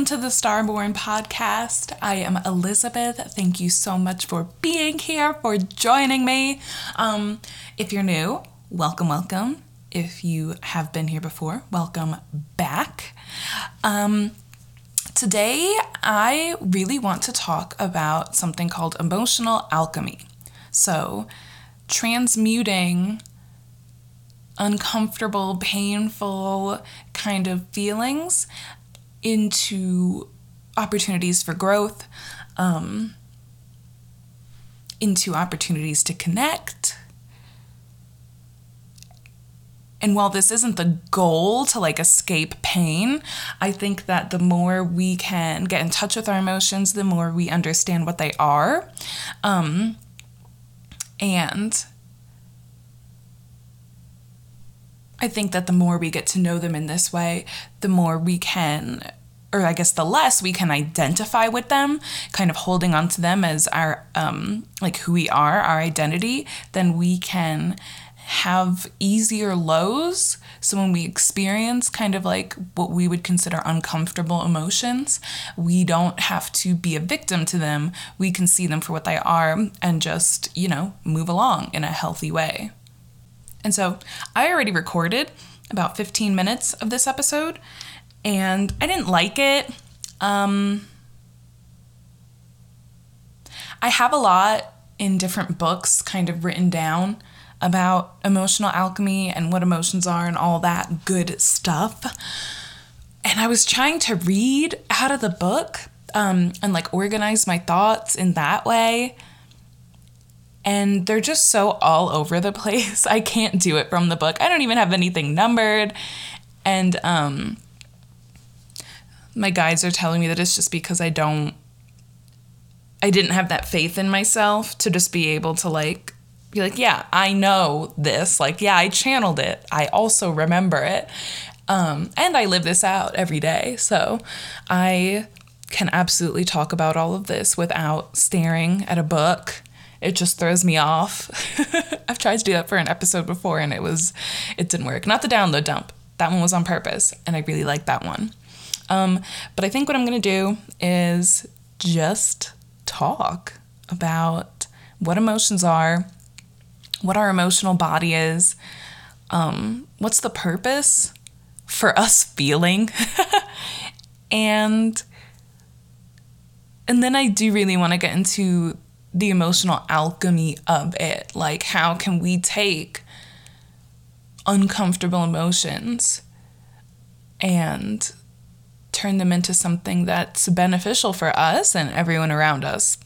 Welcome to the Starborn podcast. I am Elizabeth. Thank you so much for being here, for joining me. Um, if you're new, welcome, welcome. If you have been here before, welcome back. Um, today, I really want to talk about something called emotional alchemy. So, transmuting uncomfortable, painful kind of feelings into opportunities for growth, um, into opportunities to connect. And while this isn't the goal to like escape pain, I think that the more we can get in touch with our emotions, the more we understand what they are. Um, and I think that the more we get to know them in this way, the more we can, or I guess the less we can identify with them, kind of holding on to them as our, um, like who we are, our identity, then we can have easier lows. So when we experience kind of like what we would consider uncomfortable emotions, we don't have to be a victim to them. We can see them for what they are and just, you know, move along in a healthy way. And so I already recorded about 15 minutes of this episode and I didn't like it. Um, I have a lot in different books kind of written down about emotional alchemy and what emotions are and all that good stuff. And I was trying to read out of the book um, and like organize my thoughts in that way and they're just so all over the place. I can't do it from the book. I don't even have anything numbered. And um my guides are telling me that it's just because I don't I didn't have that faith in myself to just be able to like be like, yeah, I know this. Like, yeah, I channeled it. I also remember it. Um, and I live this out every day. So I can absolutely talk about all of this without staring at a book it just throws me off. I've tried to do that for an episode before and it was it didn't work. Not the download dump. That one was on purpose and I really like that one. Um, but I think what I'm gonna do is just talk about what emotions are, what our emotional body is, um, what's the purpose for us feeling, and and then I do really want to get into the emotional alchemy of it. Like, how can we take uncomfortable emotions and turn them into something that's beneficial for us and everyone around us?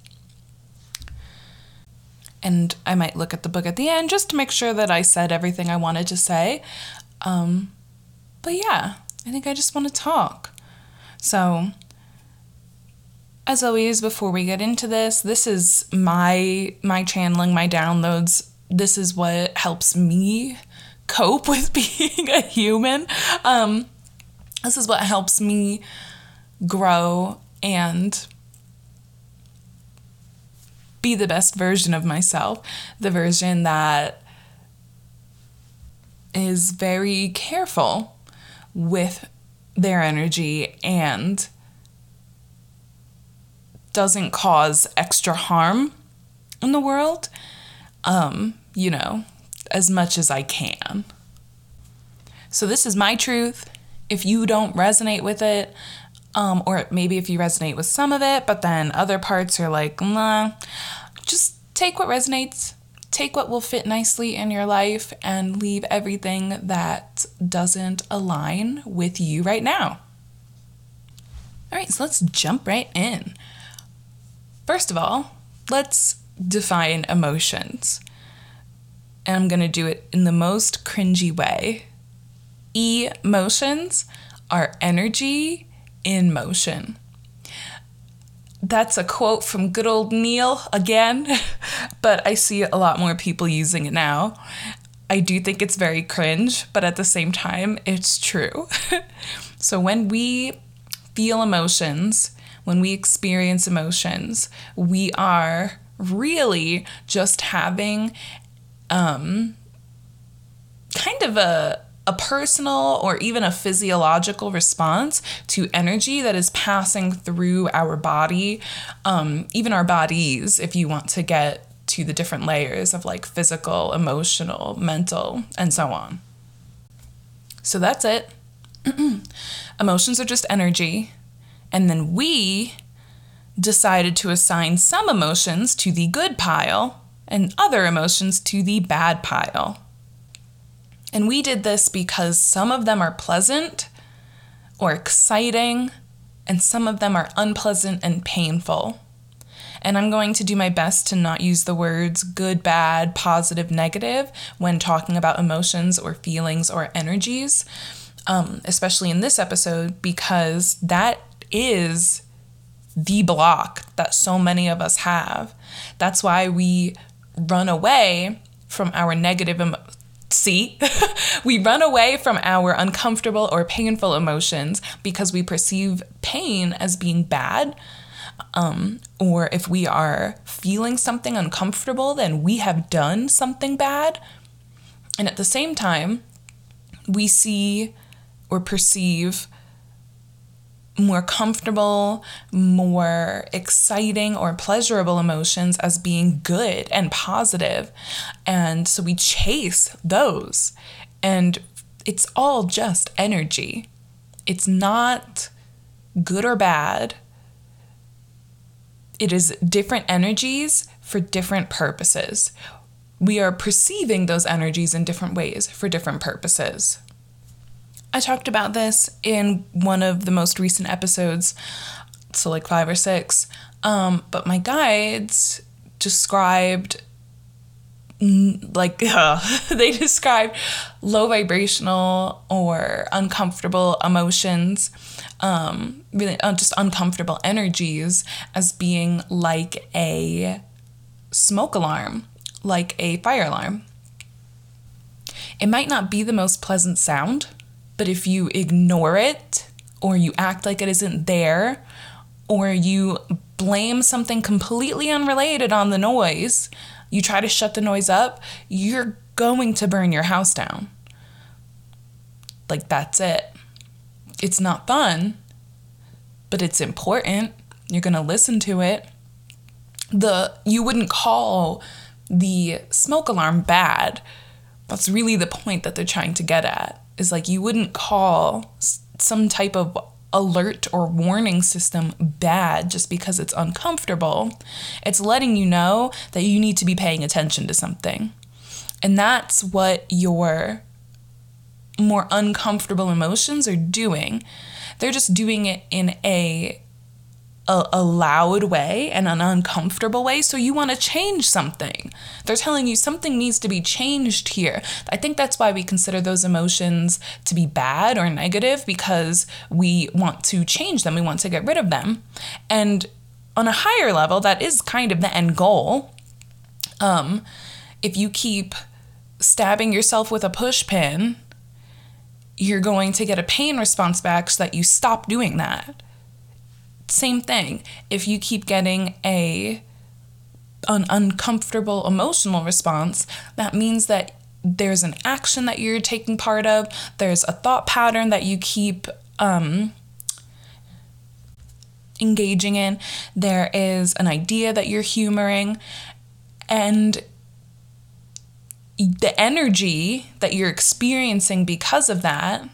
And I might look at the book at the end just to make sure that I said everything I wanted to say. Um, but yeah, I think I just want to talk. So, as always before we get into this this is my my channeling my downloads. This is what helps me cope with being a human. Um this is what helps me grow and be the best version of myself the version that is very careful with their energy and doesn't cause extra harm in the world, um, you know, as much as I can. So, this is my truth. If you don't resonate with it, um, or maybe if you resonate with some of it, but then other parts are like, nah, just take what resonates, take what will fit nicely in your life, and leave everything that doesn't align with you right now. All right, so let's jump right in. First of all, let's define emotions. And I'm going to do it in the most cringy way. Emotions are energy in motion. That's a quote from good old Neil again, but I see a lot more people using it now. I do think it's very cringe, but at the same time, it's true. so when we feel emotions, when we experience emotions, we are really just having um, kind of a a personal or even a physiological response to energy that is passing through our body, um, even our bodies, if you want to get to the different layers of like physical, emotional, mental, and so on. So that's it. Emotions are just energy. And then we decided to assign some emotions to the good pile and other emotions to the bad pile. And we did this because some of them are pleasant or exciting, and some of them are unpleasant and painful. And I'm going to do my best to not use the words good, bad, positive, negative when talking about emotions or feelings or energies, um, especially in this episode, because that is the block that so many of us have. That's why we run away from our negative emotions. See, we run away from our uncomfortable or painful emotions because we perceive pain as being bad. Um, or if we are feeling something uncomfortable, then we have done something bad. And at the same time, we see or perceive more comfortable, more exciting, or pleasurable emotions as being good and positive. And so we chase those. And it's all just energy. It's not good or bad. It is different energies for different purposes. We are perceiving those energies in different ways for different purposes. I talked about this in one of the most recent episodes, so like five or six. Um, but my guides described like uh, they described low vibrational or uncomfortable emotions um, really uh, just uncomfortable energies as being like a smoke alarm like a fire alarm it might not be the most pleasant sound but if you ignore it or you act like it isn't there or you blame something completely unrelated on the noise, you try to shut the noise up, you're going to burn your house down. Like, that's it. It's not fun, but it's important. You're going to listen to it. The you wouldn't call the smoke alarm bad. That's really the point that they're trying to get at is like you wouldn't call some type of alert or warning system bad just because it's uncomfortable. It's letting you know that you need to be paying attention to something. And that's what your more uncomfortable emotions are doing. They're just doing it in a a, a loud way and an uncomfortable way. So you want to change something. They're telling you something needs to be changed here. I think that's why we consider those emotions to be bad or negative because we want to change them. We want to get rid of them. And on a higher level, that is kind of the end goal. Um, if you keep stabbing yourself with a push pin, you're going to get a pain response back so that you stop doing that same thing. If you keep getting a an uncomfortable emotional response, that means that there's an action that you're taking part of, there's a thought pattern that you keep um, engaging in, there is an idea that you're humoring, and the energy that you're experiencing because of that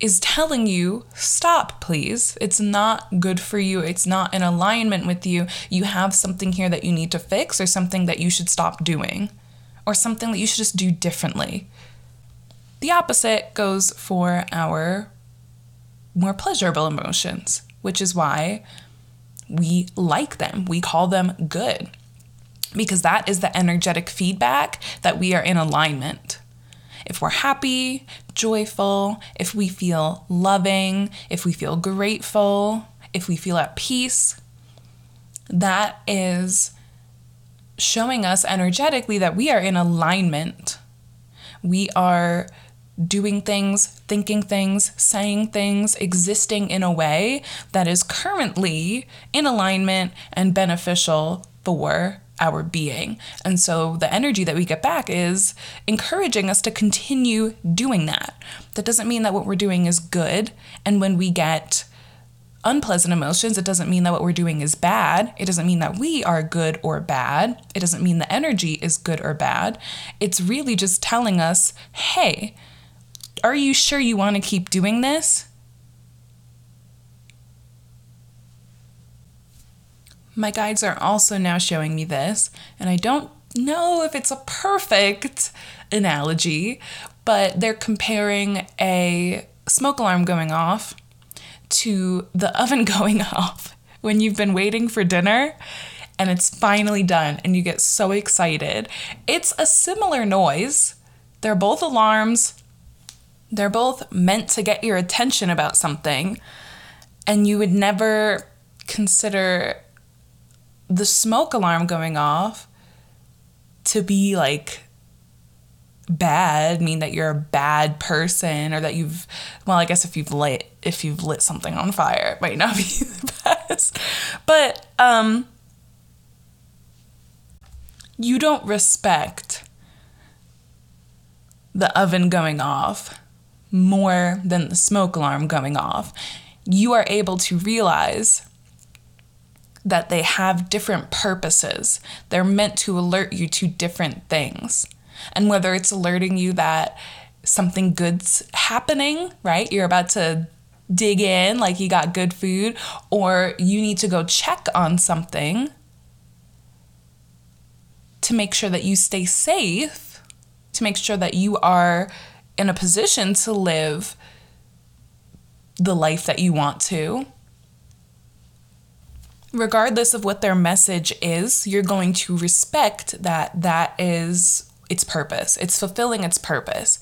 is telling you, stop, please. It's not good for you. It's not in alignment with you. You have something here that you need to fix, or something that you should stop doing, or something that you should just do differently. The opposite goes for our more pleasurable emotions, which is why we like them. We call them good, because that is the energetic feedback that we are in alignment. If we're happy, joyful, if we feel loving, if we feel grateful, if we feel at peace, that is showing us energetically that we are in alignment. We are doing things, thinking things, saying things, existing in a way that is currently in alignment and beneficial for our being. And so the energy that we get back is encouraging us to continue doing that. That doesn't mean that what we're doing is good. And when we get unpleasant emotions, it doesn't mean that what we're doing is bad. It doesn't mean that we are good or bad. It doesn't mean the energy is good or bad. It's really just telling us, hey, are you sure you want to keep doing this? My guides are also now showing me this, and I don't know if it's a perfect analogy, but they're comparing a smoke alarm going off to the oven going off when you've been waiting for dinner and it's finally done and you get so excited. It's a similar noise. They're both alarms. They're both meant to get your attention about something. And you would never consider the smoke alarm going off to be like bad mean that you're a bad person or that you've well i guess if you've lit if you've lit something on fire it might not be the best. But um you don't respect the oven going off more than the smoke alarm going off. You are able to realize that they have different purposes. They're meant to alert you to different things. And whether it's alerting you that something good's happening, right? You're about to dig in like you got good food, or you need to go check on something to make sure that you stay safe, to make sure that you are in a position to live the life that you want to regardless of what their message is, you're going to respect that that is its purpose. It's fulfilling its purpose.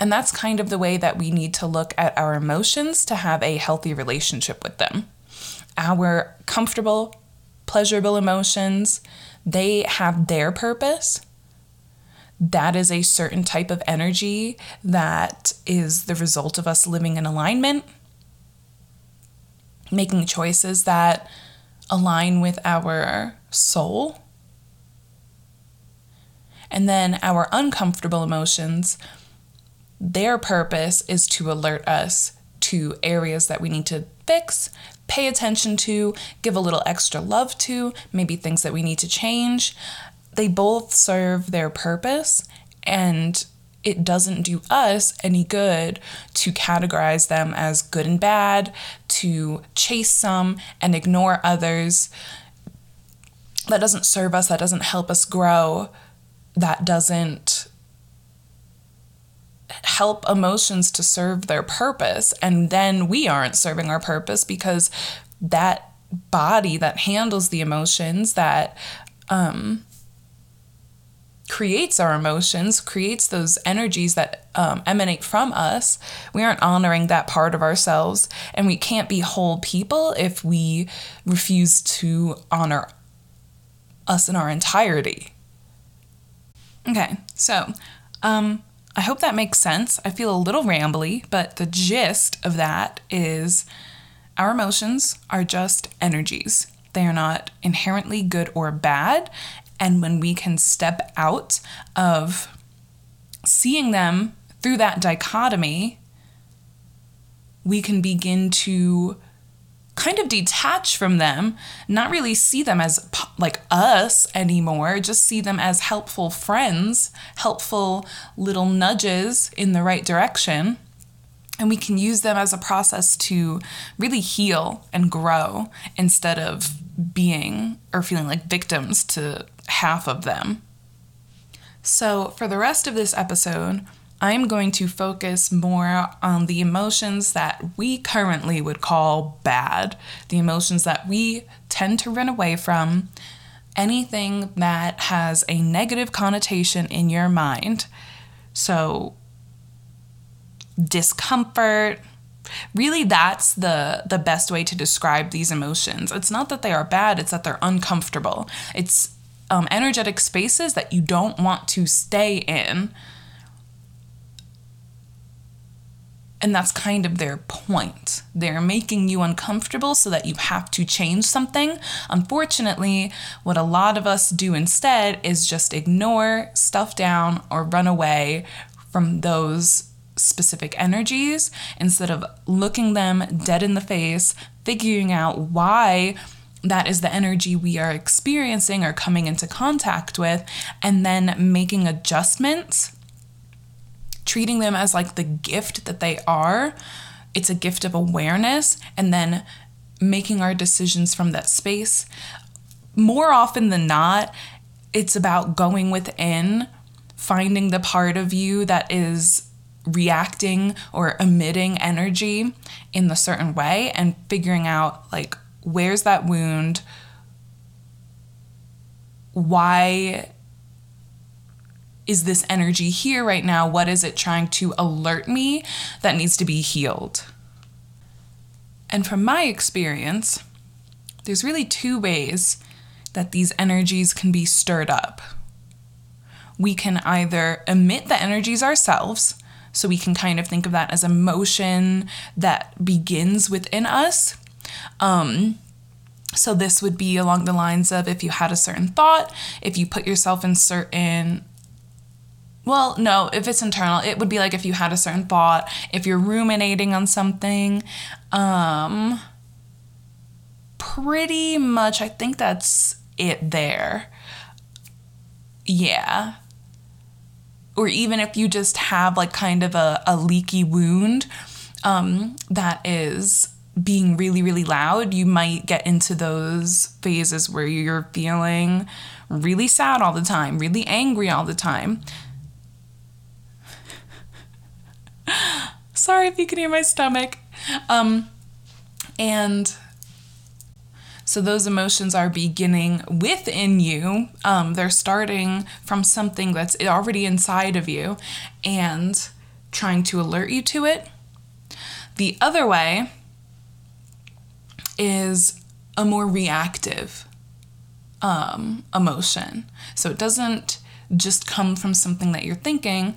And that's kind of the way that we need to look at our emotions to have a healthy relationship with them. Our comfortable, pleasurable emotions, they have their purpose. That is a certain type of energy that is the result of us living in alignment, making choices that align with our soul. And then our uncomfortable emotions, their purpose is to alert us to areas that we need to fix, pay attention to, give a little extra love to, maybe things that we need to change. They both serve their purpose and it doesn't do us any good to categorize them as good and bad, to chase some and ignore others. That doesn't serve us, that doesn't help us grow, that doesn't help emotions to serve their purpose. And then we aren't serving our purpose because that body that handles the emotions, that um, creates our emotions, creates those energies that um, emanate from us, we aren't honoring that part of ourselves. And we can't be whole people if we refuse to honor us in our entirety. Okay, so um, I hope that makes sense. I feel a little rambly, but the gist of that is our emotions are just energies. They are not inherently good or bad, and when we can step out of seeing them through that dichotomy, we can begin to kind of detach from them, not really see them as like us anymore, just see them as helpful friends, helpful little nudges in the right direction. And we can use them as a process to really heal and grow instead of being or feeling like victims to half of them. So, for the rest of this episode, I'm going to focus more on the emotions that we currently would call bad, the emotions that we tend to run away from, anything that has a negative connotation in your mind. So, discomfort, really that's the the best way to describe these emotions it's not that they are bad it's that they're uncomfortable it's um, energetic spaces that you don't want to stay in. And that's kind of their point. They're making you uncomfortable so that you have to change something. Unfortunately, what a lot of us do instead is just ignore, stuff down, or run away from those specific energies instead of looking them dead in the face, figuring out why that is the energy we are experiencing or coming into contact with, and then making adjustments treating them as like the gift that they are. It's a gift of awareness, and then making our decisions from that space. More often than not, it's about going within, finding the part of you that is reacting or emitting energy in the certain way and figuring out like where's that wound why is this energy here right now? What is it trying to alert me that needs to be healed? And from my experience, there's really two ways that these energies can be stirred up. We can either emit the energies ourselves, so we can kind of think of that as emotion that begins within us. Um, so, this would be along the lines of if you had a certain thought, if you put yourself in certain well, no, if it's internal, it would be like if you had a certain thought, if you're ruminating on something. Um pretty much I think that's it there. Yeah. Or even if you just have like kind of a, a leaky wound um, that is being really, really loud, you might get into those phases where you're feeling really sad all the time, really angry all the time. Sorry if you can hear my stomach. Um, and so those emotions are beginning within you. Um, they're starting from something that's already inside of you and trying to alert you to it. The other way is a more reactive um, emotion. So it doesn't just come from something that you're thinking,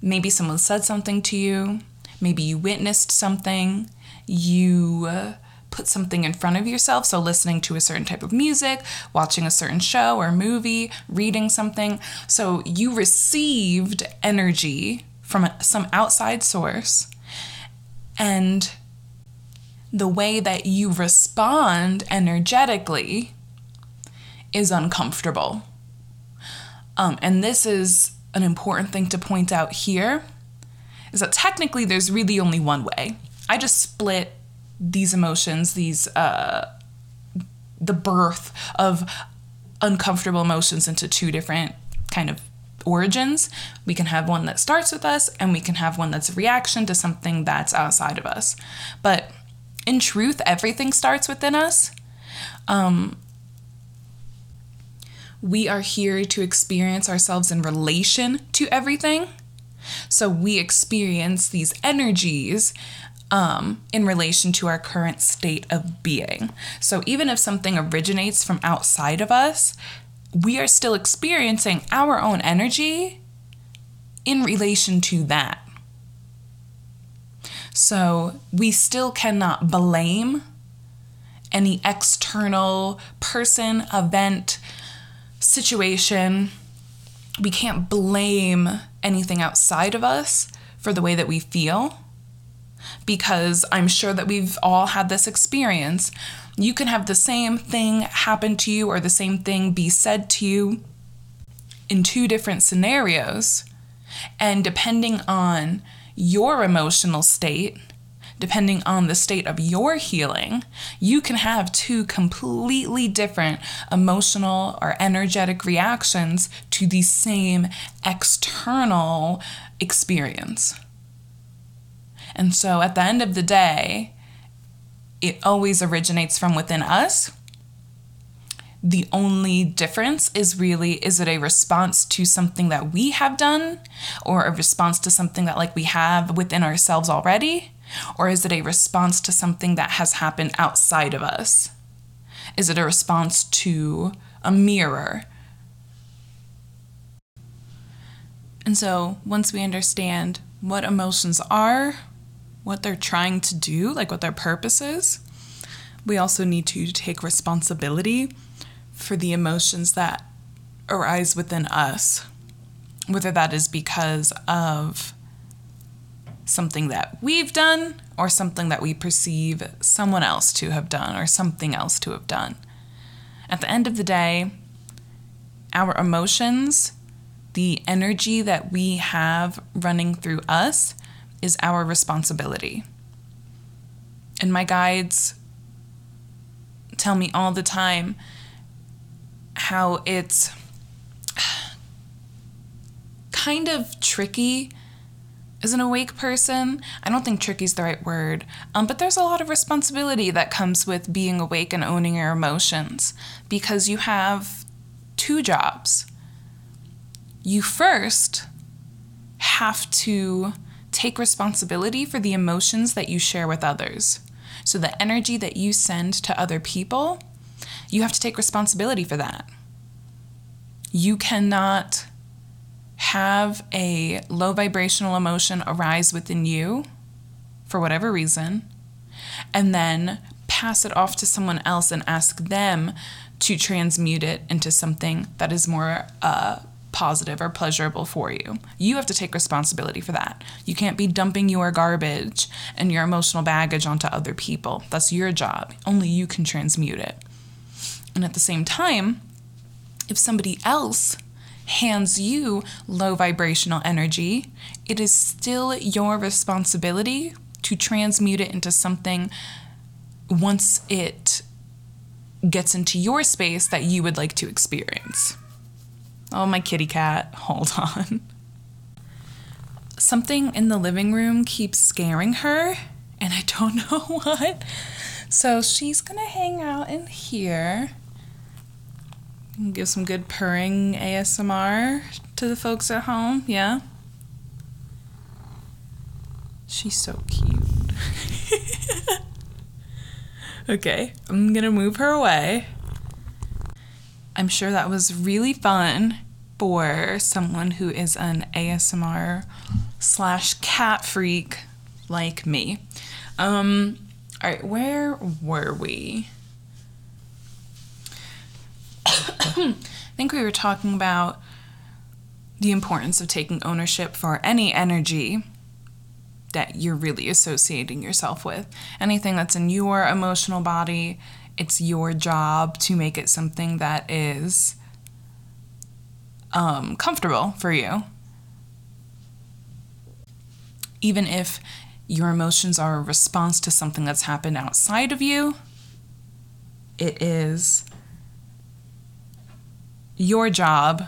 maybe someone said something to you, maybe you witnessed something, you uh, put something in front of yourself. So, listening to a certain type of music, watching a certain show or movie, reading something. So, you received energy from some outside source, and the way that you respond energetically is uncomfortable. Um, and this is an important thing to point out here is that technically there's really only one way. I just split these emotions, these uh, the birth of uncomfortable emotions into two different kind of origins. We can have one that starts with us, and we can have one that's a reaction to something that's outside of us. But in truth, everything starts within us. Um, we are here to experience ourselves in relation to everything. So we experience these energies um, in relation to our current state of being. So even if something originates from outside of us, we are still experiencing our own energy in relation to that. So we still cannot blame any external person, event, situation, we can't blame anything outside of us for the way that we feel because I'm sure that we've all had this experience. You can have the same thing happen to you or the same thing be said to you in two different scenarios. And depending on your emotional state, depending on the state of your healing, you can have two completely different emotional or energetic reactions to the same external experience. And so at the end of the day, it always originates from within us. The only difference is really is it a response to something that we have done or a response to something that like we have within ourselves already? Or is it a response to something that has happened outside of us? Is it a response to a mirror? And so, once we understand what emotions are, what they're trying to do, like what their purpose is, we also need to take responsibility for the emotions that arise within us, whether that is because of something that we've done or something that we perceive someone else to have done or something else to have done. At the end of the day, our emotions, the energy that we have running through us, is our responsibility. And my guides tell me all the time how it's kind of tricky as an awake person. I don't think tricky is the right word, um, but there's a lot of responsibility that comes with being awake and owning your emotions because you have two jobs. You first have to take responsibility for the emotions that you share with others. So, the energy that you send to other people, you have to take responsibility for that. You cannot have a low vibrational emotion arise within you for whatever reason, and then pass it off to someone else and ask them to transmute it into something that is more uh, positive or pleasurable for you. You have to take responsibility for that. You can't be dumping your garbage and your emotional baggage onto other people. That's your job. Only you can transmute it. And at the same time, if somebody else hands you low vibrational energy, it is still your responsibility to transmute it into something once it gets into your space that you would like to experience. Oh, my kitty cat. Hold on. Something in the living room keeps scaring her, and I don't know what. So she's gonna hang out in here. Give some good purring ASMR to the folks at home. Yeah. She's so cute. okay, I'm gonna move her away. I'm sure that was really fun for someone who is an ASMR slash cat freak like me. Um, all right, where were we? I think we were talking about the importance of taking ownership for any energy that you're really associating yourself with. Anything that's in your emotional body, it's your job to make it something that is um, comfortable for you. Even if your emotions are a response to something that's happened outside of you, it is your job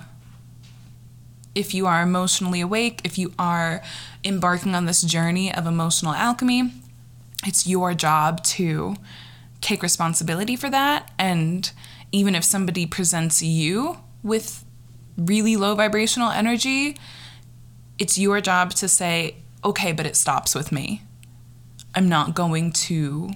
if you are emotionally awake, if you are embarking on this journey of emotional alchemy, it's your job to take responsibility for that. And even if somebody presents you with really low vibrational energy, it's your job to say, okay, but it stops with me. I'm not going to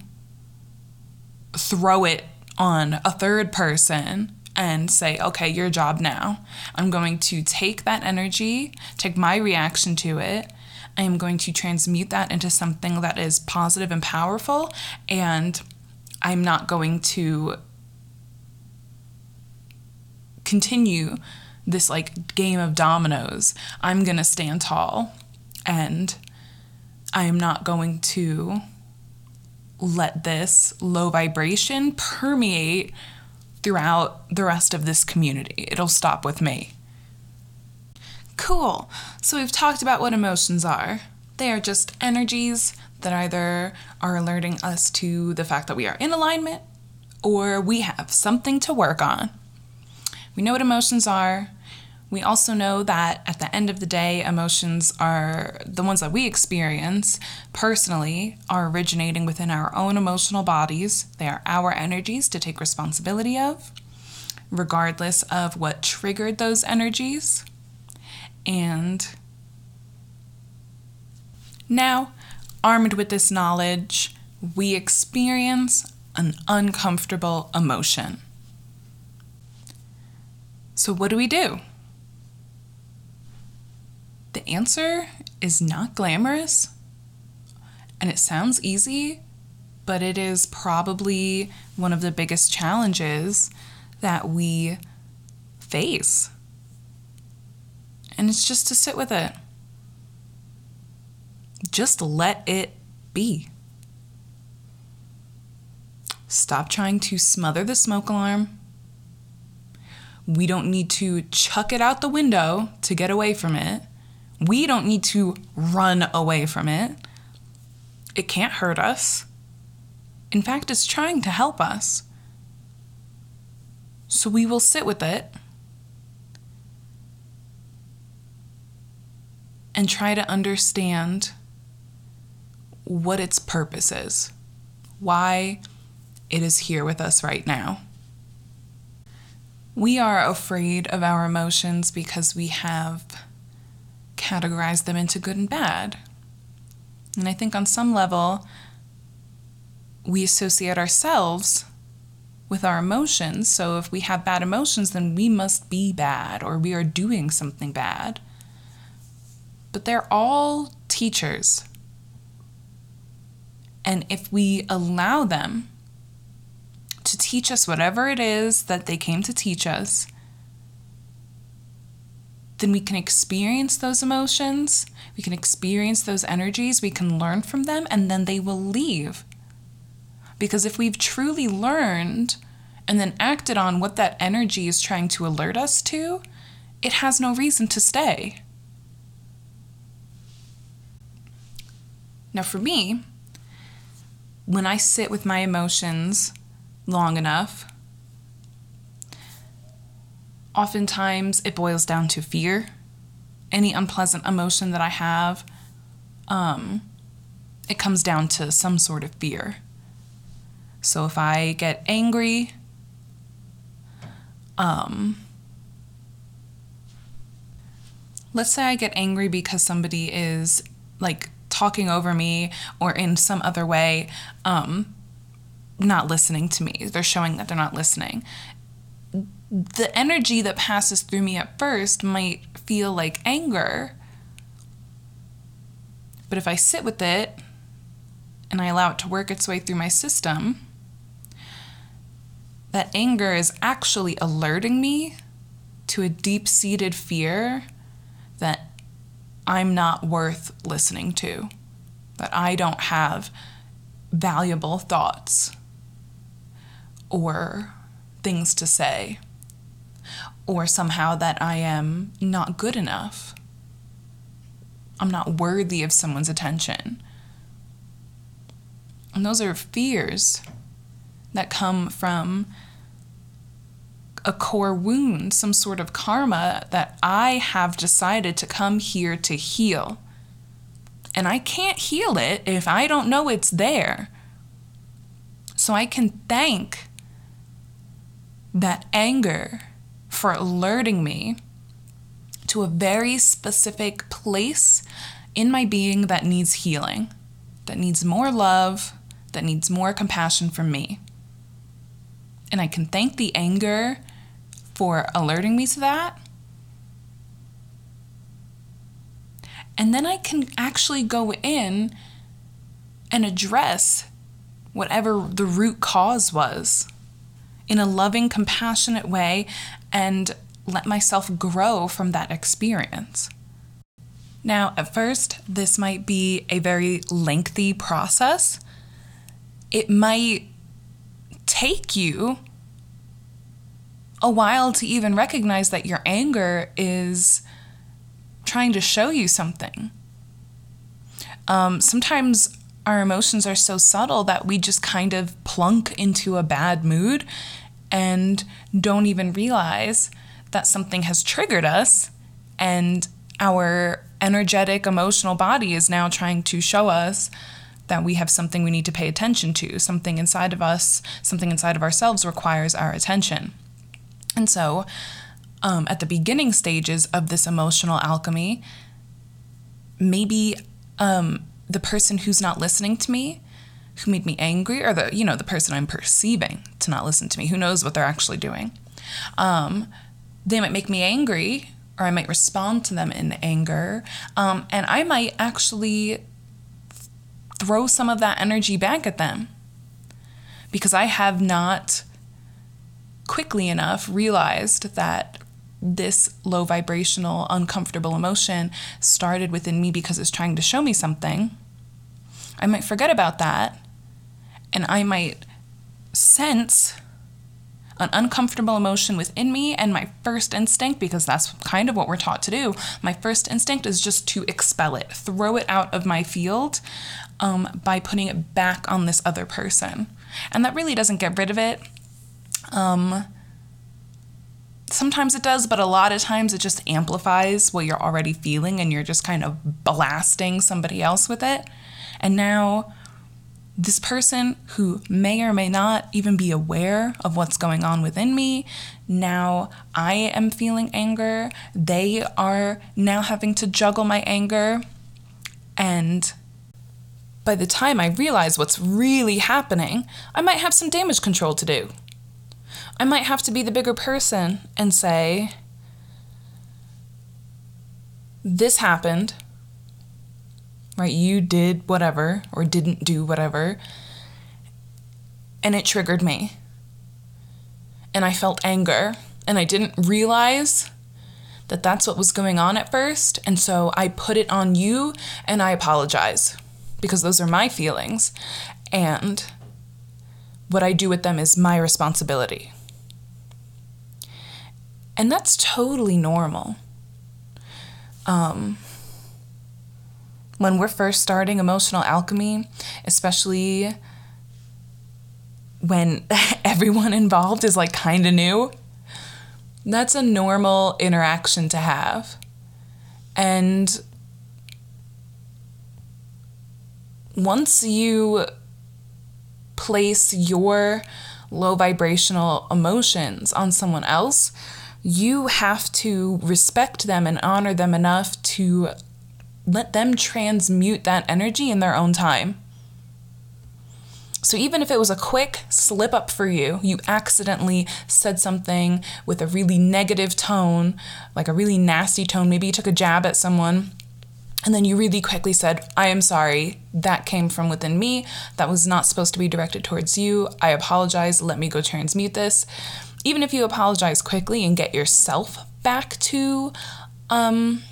throw it on a third person and say, okay, your job now. I'm going to take that energy, take my reaction to it. I am going to transmute that into something that is positive and powerful. And I'm not going to continue this like game of dominoes. I'm going to stand tall and I am not going to let this low vibration permeate throughout the rest of this community. It'll stop with me. Cool. So we've talked about what emotions are. They are just energies that either are alerting us to the fact that we are in alignment or we have something to work on. We know what emotions are. We also know that at the end of the day, emotions are the ones that we experience personally are originating within our own emotional bodies. They are our energies to take responsibility of, regardless of what triggered those energies. And now, armed with this knowledge, we experience an uncomfortable emotion. So, what do we do? The answer is not glamorous And it sounds easy, but it is probably one of the biggest challenges that we face. And it's just to sit with it. Just let it be. Stop trying to smother the smoke alarm. We don't need to chuck it out the window to get away from it. We don't need to run away from it. It can't hurt us. In fact, it's trying to help us. So we will sit with it and try to understand what its purpose is, why it is here with us right now. We are afraid of our emotions because we have categorized them into good and bad. And I think on some level, we associate ourselves with our emotions. So if we have bad emotions, then we must be bad or we are doing something bad. But they're all teachers. And if we allow them to teach us whatever it is that they came to teach us, then we can experience those emotions, we can experience those energies, we can learn from them, and then they will leave. Because if we've truly learned and then acted on what that energy is trying to alert us to, it has no reason to stay. Now, for me, when I sit with my emotions long enough, oftentimes it boils down to fear. Any unpleasant emotion that I have, um, it comes down to some sort of fear. So if I get angry, um, let's say I get angry because somebody is like talking over me or in some other way um, not listening to me. They're showing that they're not listening. The energy that passes through me at first might feel like anger. But if I sit with it and I allow it to work its way through my system, that anger is actually alerting me to a deep seated fear that I'm not worth listening to, that I don't have valuable thoughts or things to say, or somehow that I am not good enough. I'm not worthy of someone's attention. And those are fears that come from a core wound, some sort of karma that I have decided to come here to heal. And I can't heal it if I don't know it's there. So I can thank that anger for alerting me to a very specific place in my being that needs healing, that needs more love, that needs more compassion from me. And I can thank the anger for alerting me to that. And then I can actually go in and address whatever the root cause was in a loving, compassionate way and let myself grow from that experience. Now, at first, this might be a very lengthy process. It might take you a while to even recognize that your anger is trying to show you something. Um, sometimes our emotions are so subtle that we just kind of plunk into a bad mood and don't even realize that something has triggered us and our energetic emotional body is now trying to show us that we have something we need to pay attention to. Something inside of us something inside of ourselves requires our attention. And so, um, at the beginning stages of this emotional alchemy, maybe um, the person who's not listening to me, who made me angry, or the you know the person I'm perceiving to not listen to me, who knows what they're actually doing, um, they might make me angry, or I might respond to them in anger, um, and I might actually throw some of that energy back at them. Because I have not quickly enough realized that this low vibrational, uncomfortable emotion started within me because it's trying to show me something. I might forget about that and I might sense an uncomfortable emotion within me, and my first instinct, because that's kind of what we're taught to do, my first instinct is just to expel it, throw it out of my field um, by putting it back on this other person. And that really doesn't get rid of it. Um, sometimes it does, but a lot of times it just amplifies what you're already feeling and you're just kind of blasting somebody else with it. And now this person who may or may not even be aware of what's going on within me, now I am feeling anger. They are now having to juggle my anger. And by the time I realize what's really happening, I might have some damage control to do. I might have to be the bigger person and say, This happened right? You did whatever or didn't do whatever, and it triggered me. And I felt anger, and I didn't realize that that's what was going on at first. And so I put it on you, and I apologize because those are my feelings. And what I do with them is my responsibility. And that's totally normal. Um, when we're first starting emotional alchemy, especially when everyone involved is like kind of new, that's a normal interaction to have. And once you place your low vibrational emotions on someone else, you have to respect them and honor them enough to let them transmute that energy in their own time. So even if it was a quick slip up for you, you accidentally said something with a really negative tone, like a really nasty tone, maybe you took a jab at someone. And then you really quickly said, I am sorry. That came from within me. That was not supposed to be directed towards you. I apologize. Let me go transmute this. Even if you apologize quickly and get yourself back to um,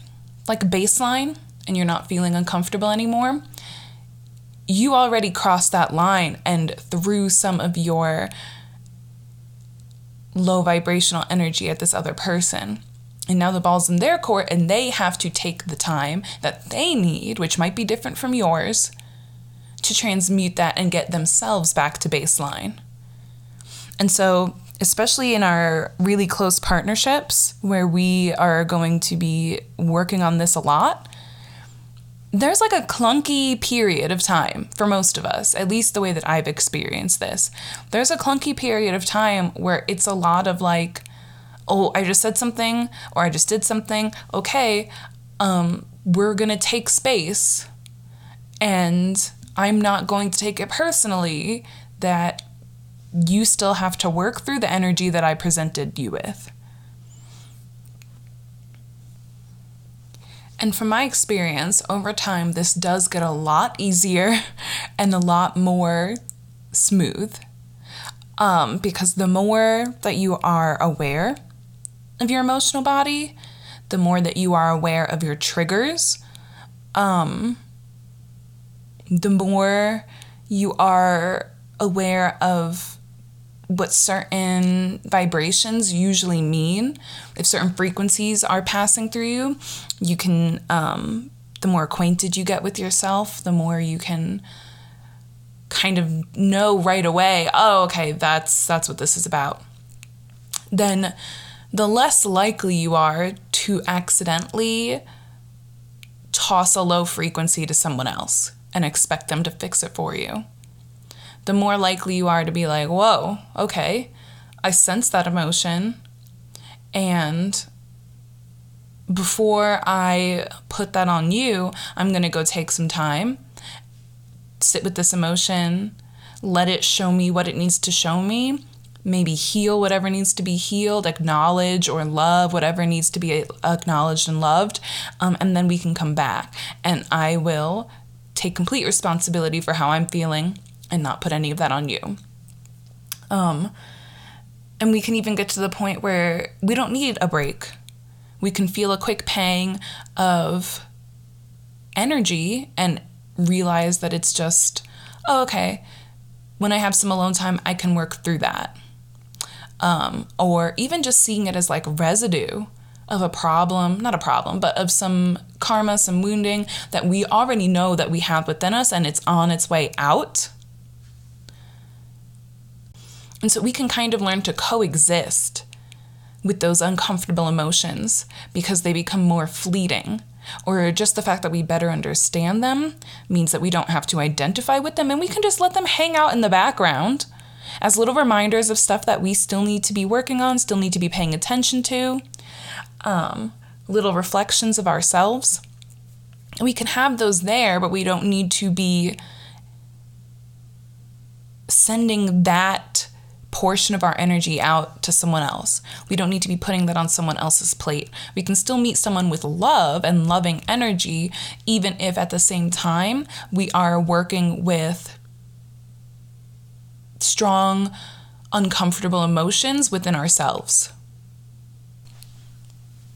like baseline, and you're not feeling uncomfortable anymore, you already crossed that line and threw some of your low vibrational energy at this other person. And now the ball's in their court, and they have to take the time that they need, which might be different from yours, to transmute that and get themselves back to baseline. And so, especially in our really close partnerships where we are going to be working on this a lot, there's like a clunky period of time for most of us, at least the way that I've experienced this. There's a clunky period of time where it's a lot of like, oh, I just said something or I just did something. Okay, um, we're gonna take space and I'm not going to take it personally that you still have to work through the energy that I presented you with. And from my experience, over time, this does get a lot easier and a lot more smooth. Um, because the more that you are aware of your emotional body, the more that you are aware of your triggers, um, the more you are aware of what certain vibrations usually mean. If certain frequencies are passing through you, you can, um, the more acquainted you get with yourself, the more you can kind of know right away, oh, okay, that's that's what this is about. Then the less likely you are to accidentally toss a low frequency to someone else and expect them to fix it for you the more likely you are to be like, whoa, okay, I sense that emotion. And before I put that on you, I'm going to go take some time, sit with this emotion, let it show me what it needs to show me, maybe heal whatever needs to be healed, acknowledge or love whatever needs to be acknowledged and loved, um, and then we can come back. And I will take complete responsibility for how I'm feeling and not put any of that on you. Um, and we can even get to the point where we don't need a break. We can feel a quick pang of energy and realize that it's just, oh, okay, when I have some alone time, I can work through that. Um, or even just seeing it as like residue of a problem, not a problem, but of some karma, some wounding that we already know that we have within us and it's on its way out. And so we can kind of learn to coexist with those uncomfortable emotions because they become more fleeting. Or just the fact that we better understand them means that we don't have to identify with them and we can just let them hang out in the background as little reminders of stuff that we still need to be working on, still need to be paying attention to, um, little reflections of ourselves. We can have those there, but we don't need to be sending that portion of our energy out to someone else. We don't need to be putting that on someone else's plate. We can still meet someone with love and loving energy, even if at the same time we are working with strong, uncomfortable emotions within ourselves.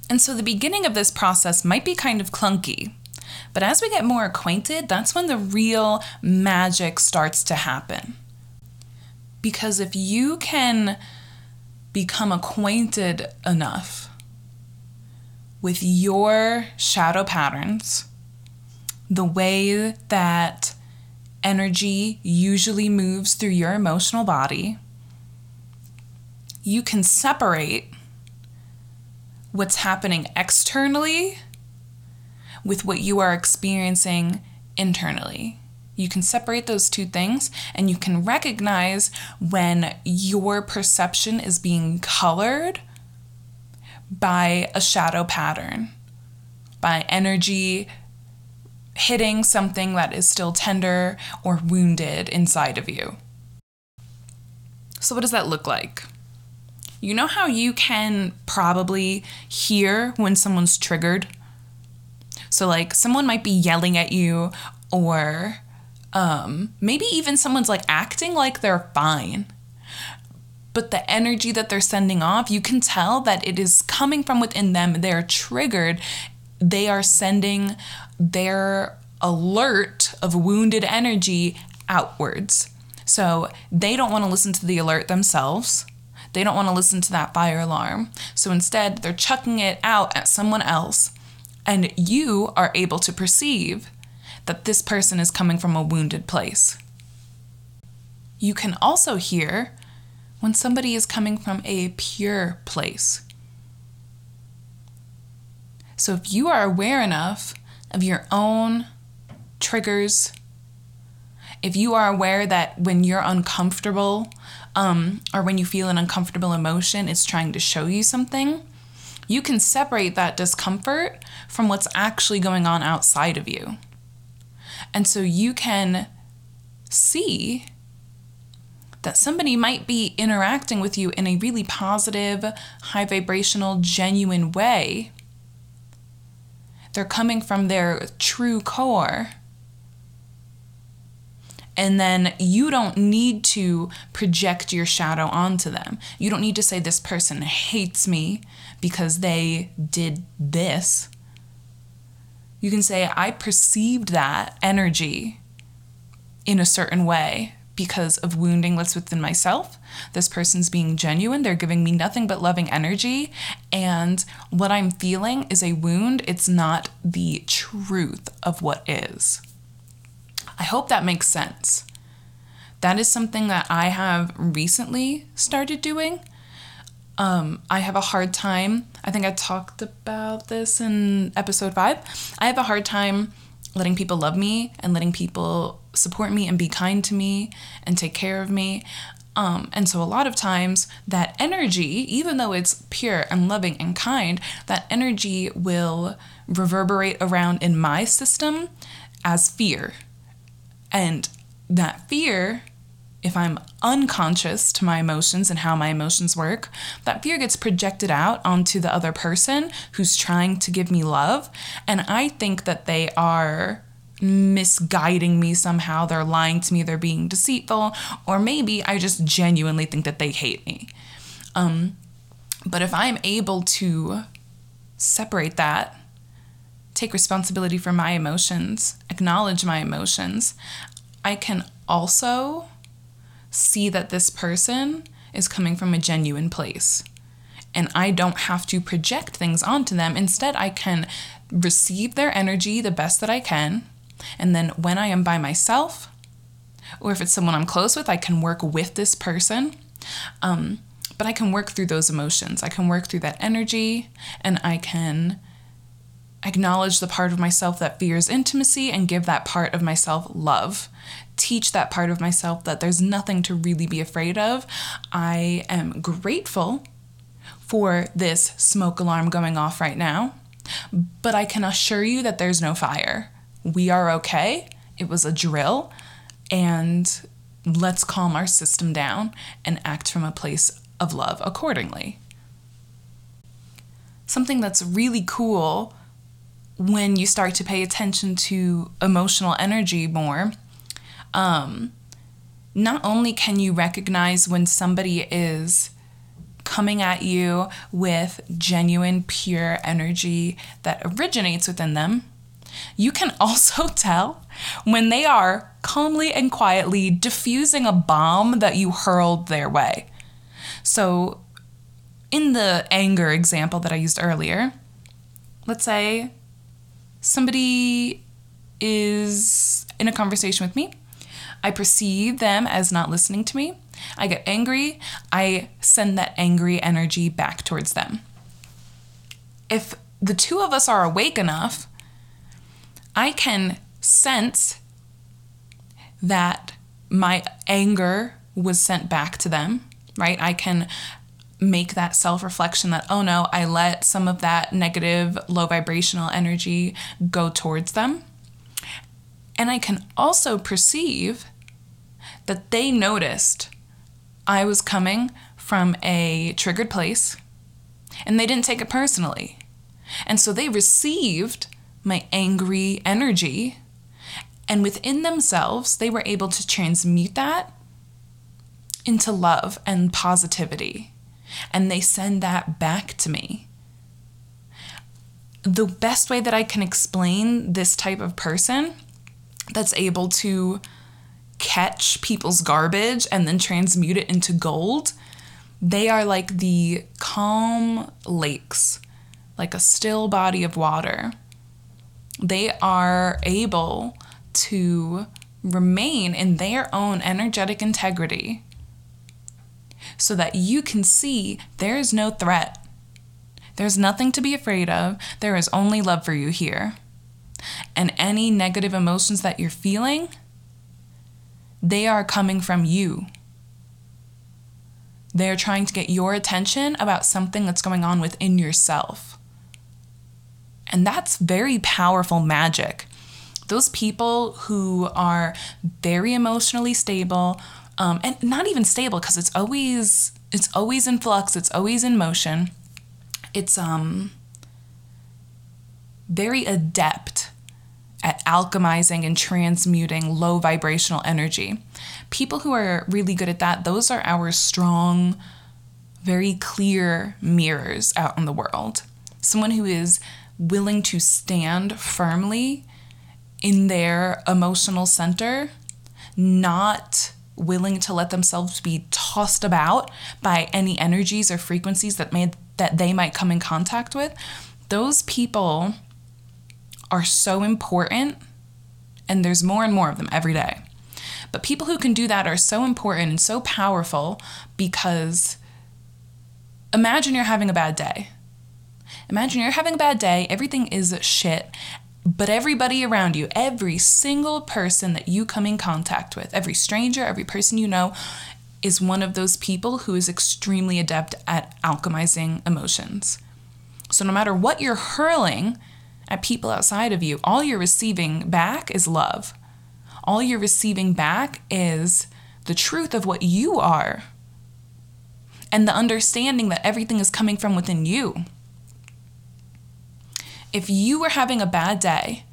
And so the beginning of this process might be kind of clunky. But as we get more acquainted, that's when the real magic starts to happen. Because if you can become acquainted enough with your shadow patterns, the way that energy usually moves through your emotional body, you can separate what's happening externally with what you are experiencing internally. You can separate those two things and you can recognize when your perception is being colored by a shadow pattern, by energy hitting something that is still tender or wounded inside of you. So, what does that look like? You know how you can probably hear when someone's triggered? So, like, someone might be yelling at you or um, maybe even someone's like acting like they're fine. But the energy that they're sending off, you can tell that it is coming from within them. They're triggered. They are sending their alert of wounded energy outwards. So they don't want to listen to the alert themselves. They don't want to listen to that fire alarm. So instead, they're chucking it out at someone else. And you are able to perceive that this person is coming from a wounded place. You can also hear when somebody is coming from a pure place. So if you are aware enough of your own triggers, if you are aware that when you're uncomfortable um, or when you feel an uncomfortable emotion, it's trying to show you something, you can separate that discomfort from what's actually going on outside of you. And so you can see that somebody might be interacting with you in a really positive, high vibrational, genuine way. They're coming from their true core. And then you don't need to project your shadow onto them. You don't need to say, This person hates me because they did this. You can say, I perceived that energy in a certain way because of wounding that's within myself. This person's being genuine. They're giving me nothing but loving energy. And what I'm feeling is a wound. It's not the truth of what is. I hope that makes sense. That is something that I have recently started doing. Um, I have a hard time. I think I talked about this in episode five. I have a hard time letting people love me and letting people support me and be kind to me and take care of me. Um, and so, a lot of times, that energy, even though it's pure and loving and kind, that energy will reverberate around in my system as fear. And that fear if I'm unconscious to my emotions and how my emotions work, that fear gets projected out onto the other person who's trying to give me love. And I think that they are misguiding me somehow. They're lying to me, they're being deceitful, or maybe I just genuinely think that they hate me. Um, but if I'm able to separate that, take responsibility for my emotions, acknowledge my emotions, I can also see that this person is coming from a genuine place. And I don't have to project things onto them. Instead, I can receive their energy the best that I can. And then when I am by myself, or if it's someone I'm close with, I can work with this person. Um, but I can work through those emotions. I can work through that energy and I can acknowledge the part of myself that fears intimacy and give that part of myself love. Teach that part of myself that there's nothing to really be afraid of. I am grateful for this smoke alarm going off right now, but I can assure you that there's no fire. We are okay. It was a drill, and let's calm our system down and act from a place of love accordingly. Something that's really cool when you start to pay attention to emotional energy more, um, not only can you recognize when somebody is coming at you with genuine, pure energy that originates within them, you can also tell when they are calmly and quietly diffusing a bomb that you hurled their way. So, in the anger example that I used earlier, let's say somebody is in a conversation with me. I perceive them as not listening to me. I get angry. I send that angry energy back towards them. If the two of us are awake enough, I can sense that my anger was sent back to them, right? I can make that self reflection that, oh no, I let some of that negative, low vibrational energy go towards them. And I can also perceive that they noticed I was coming from a triggered place and they didn't take it personally. And so they received my angry energy. And within themselves, they were able to transmute that into love and positivity and they send that back to me. The best way that I can explain this type of person that's able to catch people's garbage and then transmute it into gold, they are like the calm lakes, like a still body of water. They are able to remain in their own energetic integrity so that you can see there is no threat. There's nothing to be afraid of. There is only love for you here. And any negative emotions that you're feeling, they are coming from you. They are trying to get your attention about something that's going on within yourself. And that's very powerful magic. Those people who are very emotionally stable, um, and not even stable because it's always it's always in flux it's always in motion it's um very adept at alchemizing and transmuting low vibrational energy. People who are really good at that those are our strong very clear mirrors out in the world. Someone who is willing to stand firmly in their emotional center not willing to let themselves be tossed about by any energies or frequencies that may that they might come in contact with. Those people are so important and there's more and more of them every day but people who can do that are so important and so powerful because imagine you're having a bad day imagine you're having a bad day everything is shit but everybody around you, every single person that you come in contact with, every stranger, every person you know, is one of those people who is extremely adept at alchemizing emotions. So no matter what you're hurling at people outside of you, all you're receiving back is love. All you're receiving back is the truth of what you are and the understanding that everything is coming from within you if you were having a bad day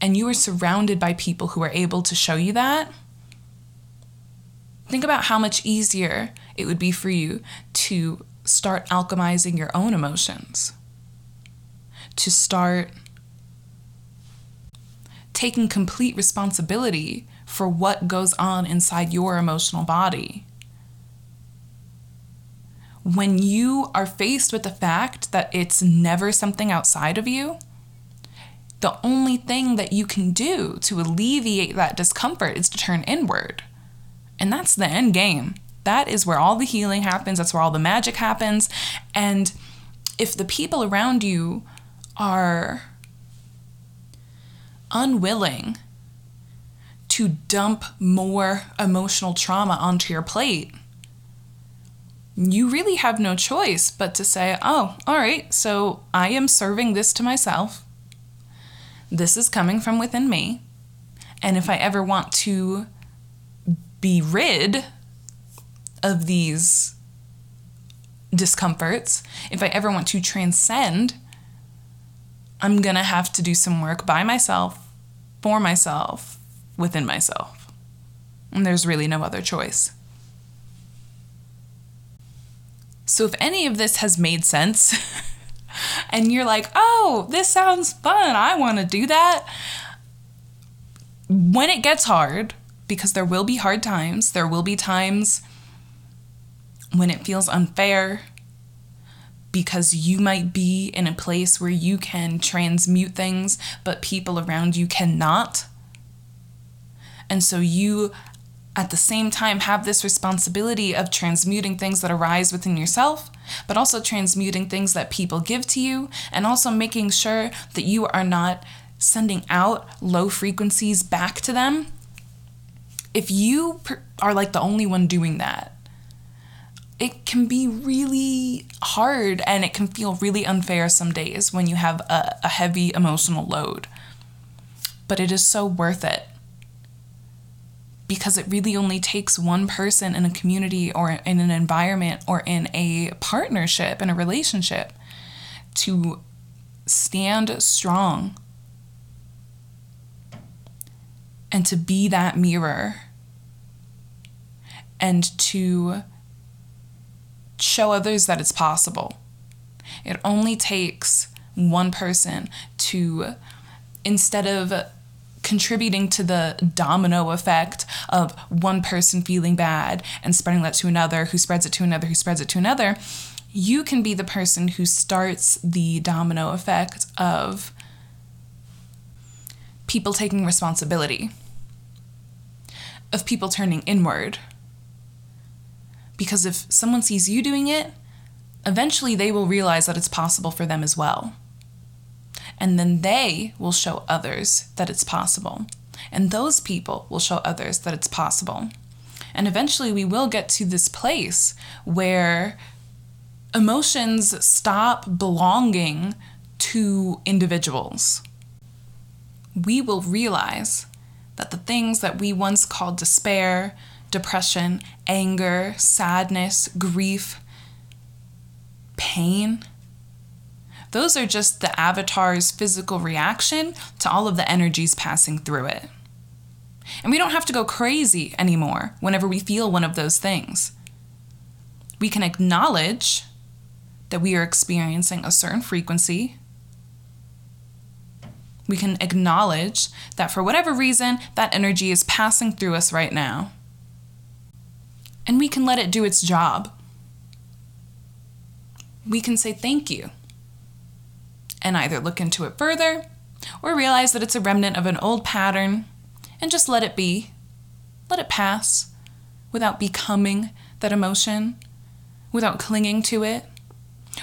and you were surrounded by people who are able to show you that, think about how much easier it would be for you to start alchemizing your own emotions, to start taking complete responsibility for what goes on inside your emotional body. When you are faced with the fact that it's never something outside of you, the only thing that you can do to alleviate that discomfort is to turn inward. And that's the end game. That is where all the healing happens, that's where all the magic happens. And if the people around you are unwilling to dump more emotional trauma onto your plate, you really have no choice but to say, oh, all right, so I am serving this to myself. This is coming from within me. And if I ever want to be rid of these discomforts, if I ever want to transcend, I'm going to have to do some work by myself, for myself, within myself. And there's really no other choice. So, if any of this has made sense, and you're like, oh, this sounds fun, I want to do that. When it gets hard, because there will be hard times, there will be times when it feels unfair, because you might be in a place where you can transmute things, but people around you cannot. And so you, at the same time, have this responsibility of transmuting things that arise within yourself, but also transmuting things that people give to you, and also making sure that you are not sending out low frequencies back to them. If you are like the only one doing that, it can be really hard and it can feel really unfair some days when you have a, a heavy emotional load. But it is so worth it because it really only takes one person in a community or in an environment or in a partnership, in a relationship, to stand strong and to be that mirror and to show others that it's possible. It only takes one person to, instead of contributing to the domino effect of one person feeling bad and spreading that to another, who spreads it to another, who spreads it to another, you can be the person who starts the domino effect of people taking responsibility, of people turning inward because if someone sees you doing it, eventually they will realize that it's possible for them as well. And then they will show others that it's possible. And those people will show others that it's possible. And eventually we will get to this place where emotions stop belonging to individuals. We will realize that the things that we once called despair, depression, anger, sadness, grief, pain. Those are just the avatar's physical reaction to all of the energies passing through it. And we don't have to go crazy anymore whenever we feel one of those things. We can acknowledge that we are experiencing a certain frequency. We can acknowledge that for whatever reason, that energy is passing through us right now and we can let it do its job. We can say thank you and either look into it further or realize that it's a remnant of an old pattern and just let it be. Let it pass without becoming that emotion, without clinging to it,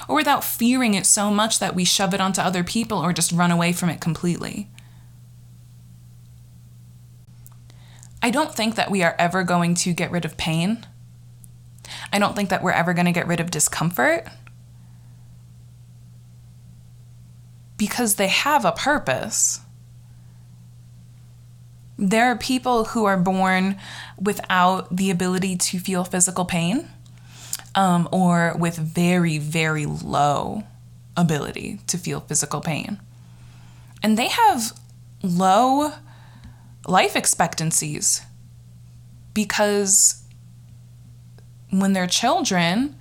or without fearing it so much that we shove it onto other people or just run away from it completely. I don't think that we are ever going to get rid of pain. I don't think that we're ever going to get rid of discomfort because they have a purpose. There are people who are born without the ability to feel physical pain um, or with very, very low ability to feel physical pain. And they have low life expectancies because when they're children,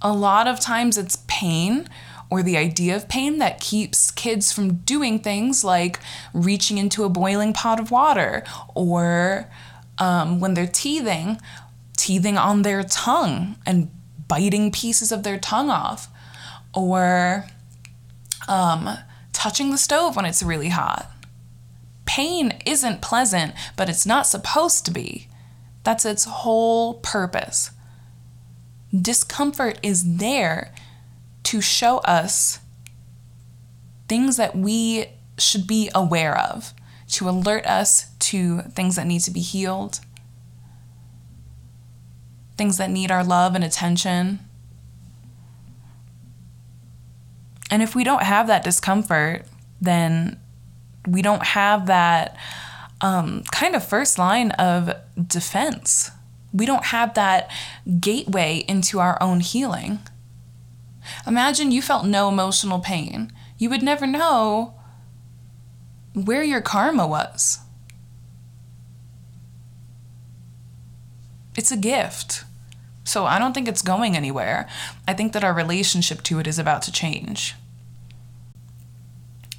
a lot of times it's pain or the idea of pain that keeps kids from doing things like reaching into a boiling pot of water or um, when they're teething, teething on their tongue and biting pieces of their tongue off or um, touching the stove when it's really hot. Pain isn't pleasant, but it's not supposed to be. That's its whole purpose. Discomfort is there to show us things that we should be aware of, to alert us to things that need to be healed, things that need our love and attention. And if we don't have that discomfort, then we don't have that um, kind of first line of defense. We don't have that gateway into our own healing. Imagine you felt no emotional pain. You would never know where your karma was. It's a gift. So I don't think it's going anywhere. I think that our relationship to it is about to change.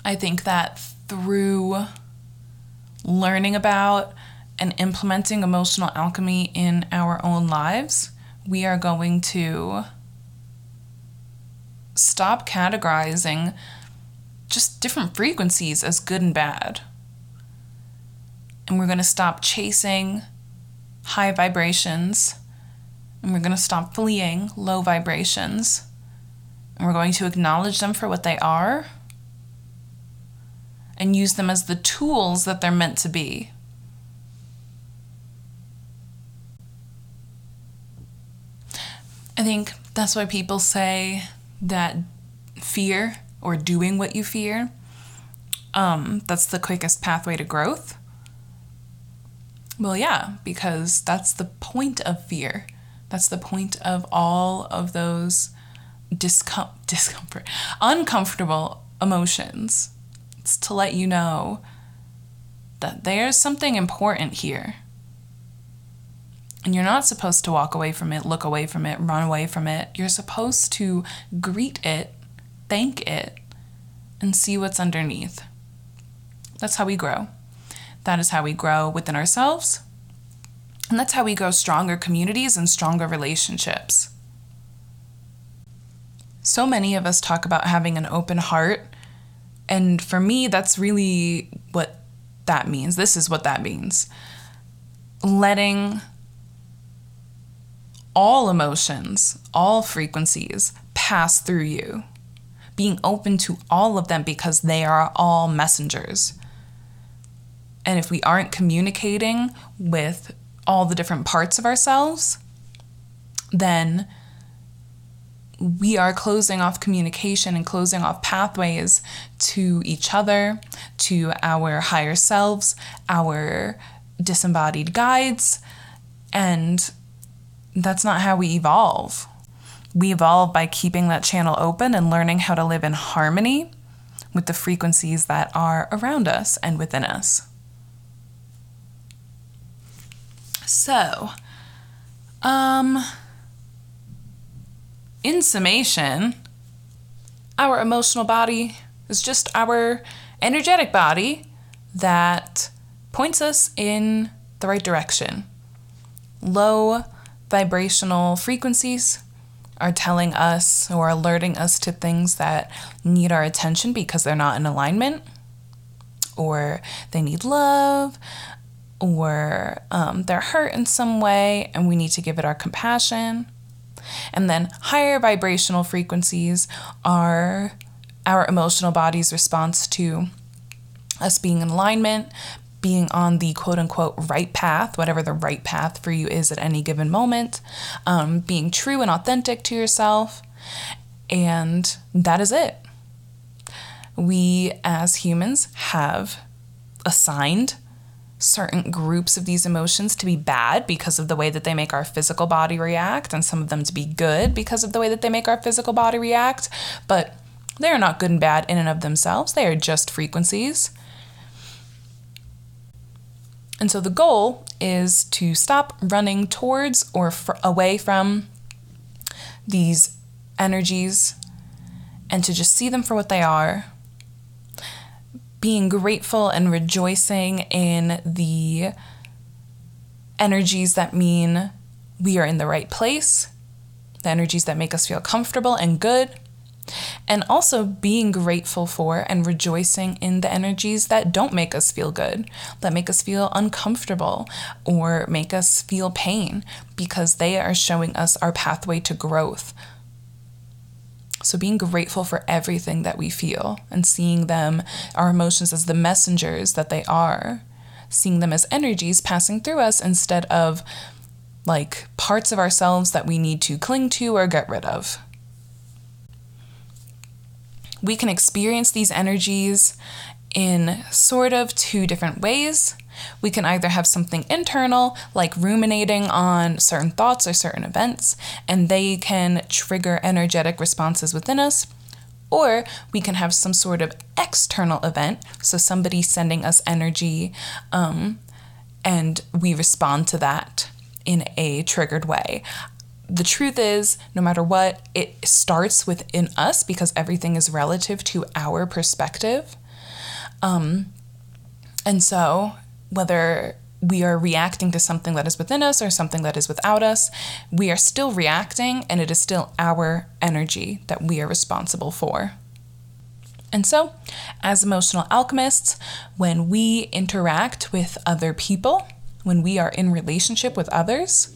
I think that through learning about and implementing emotional alchemy in our own lives, we are going to stop categorizing just different frequencies as good and bad. And we're going to stop chasing high vibrations and we're going to stop fleeing low vibrations. And we're going to acknowledge them for what they are and use them as the tools that they're meant to be. I think that's why people say that fear or doing what you fear um, that's the quickest pathway to growth. Well, yeah, because that's the point of fear. That's the point of all of those discom- discomfort, uncomfortable emotions. It's to let you know that there's something important here. And you're not supposed to walk away from it, look away from it, run away from it. You're supposed to greet it, thank it, and see what's underneath. That's how we grow. That is how we grow within ourselves and that's how we grow stronger communities and stronger relationships. So many of us talk about having an open heart. And for me, that's really what that means. This is what that means. Letting all emotions, all frequencies pass through you. Being open to all of them because they are all messengers. And if we aren't communicating with all the different parts of ourselves, then we are closing off communication and closing off pathways to each other, to our higher selves, our disembodied guides, and that's not how we evolve. We evolve by keeping that channel open and learning how to live in harmony with the frequencies that are around us and within us. So, um, in summation, our emotional body is just our energetic body that points us in the right direction. Low vibrational frequencies are telling us or alerting us to things that need our attention because they're not in alignment or they need love or um, they're hurt in some way and we need to give it our compassion. And then higher vibrational frequencies are our emotional body's response to us being in alignment, being on the quote unquote right path, whatever the right path for you is at any given moment, um, being true and authentic to yourself. And that is it. We as humans have assigned certain groups of these emotions to be bad because of the way that they make our physical body react, and some of them to be good because of the way that they make our physical body react. But they are not good and bad in and of themselves, they are just frequencies. And so the goal is to stop running towards or away from these energies and to just see them for what they are. Being grateful and rejoicing in the energies that mean we are in the right place, the energies that make us feel comfortable and good, and also being grateful for and rejoicing in the energies that don't make us feel good, that make us feel uncomfortable or make us feel pain because they are showing us our pathway to growth. So, being grateful for everything that we feel and seeing them, our emotions, as the messengers that they are, seeing them as energies passing through us instead of like parts of ourselves that we need to cling to or get rid of we can experience these energies in sort of two different ways. We can either have something internal, like ruminating on certain thoughts or certain events, and they can trigger energetic responses within us. Or we can have some sort of external event, so somebody sending us energy, um, and we respond to that in a triggered way the truth is, no matter what, it starts within us because everything is relative to our perspective. Um, and so, whether we are reacting to something that is within us or something that is without us, we are still reacting, and it is still our energy that we are responsible for. And so, as emotional alchemists, when we interact with other people, when we are in relationship with others,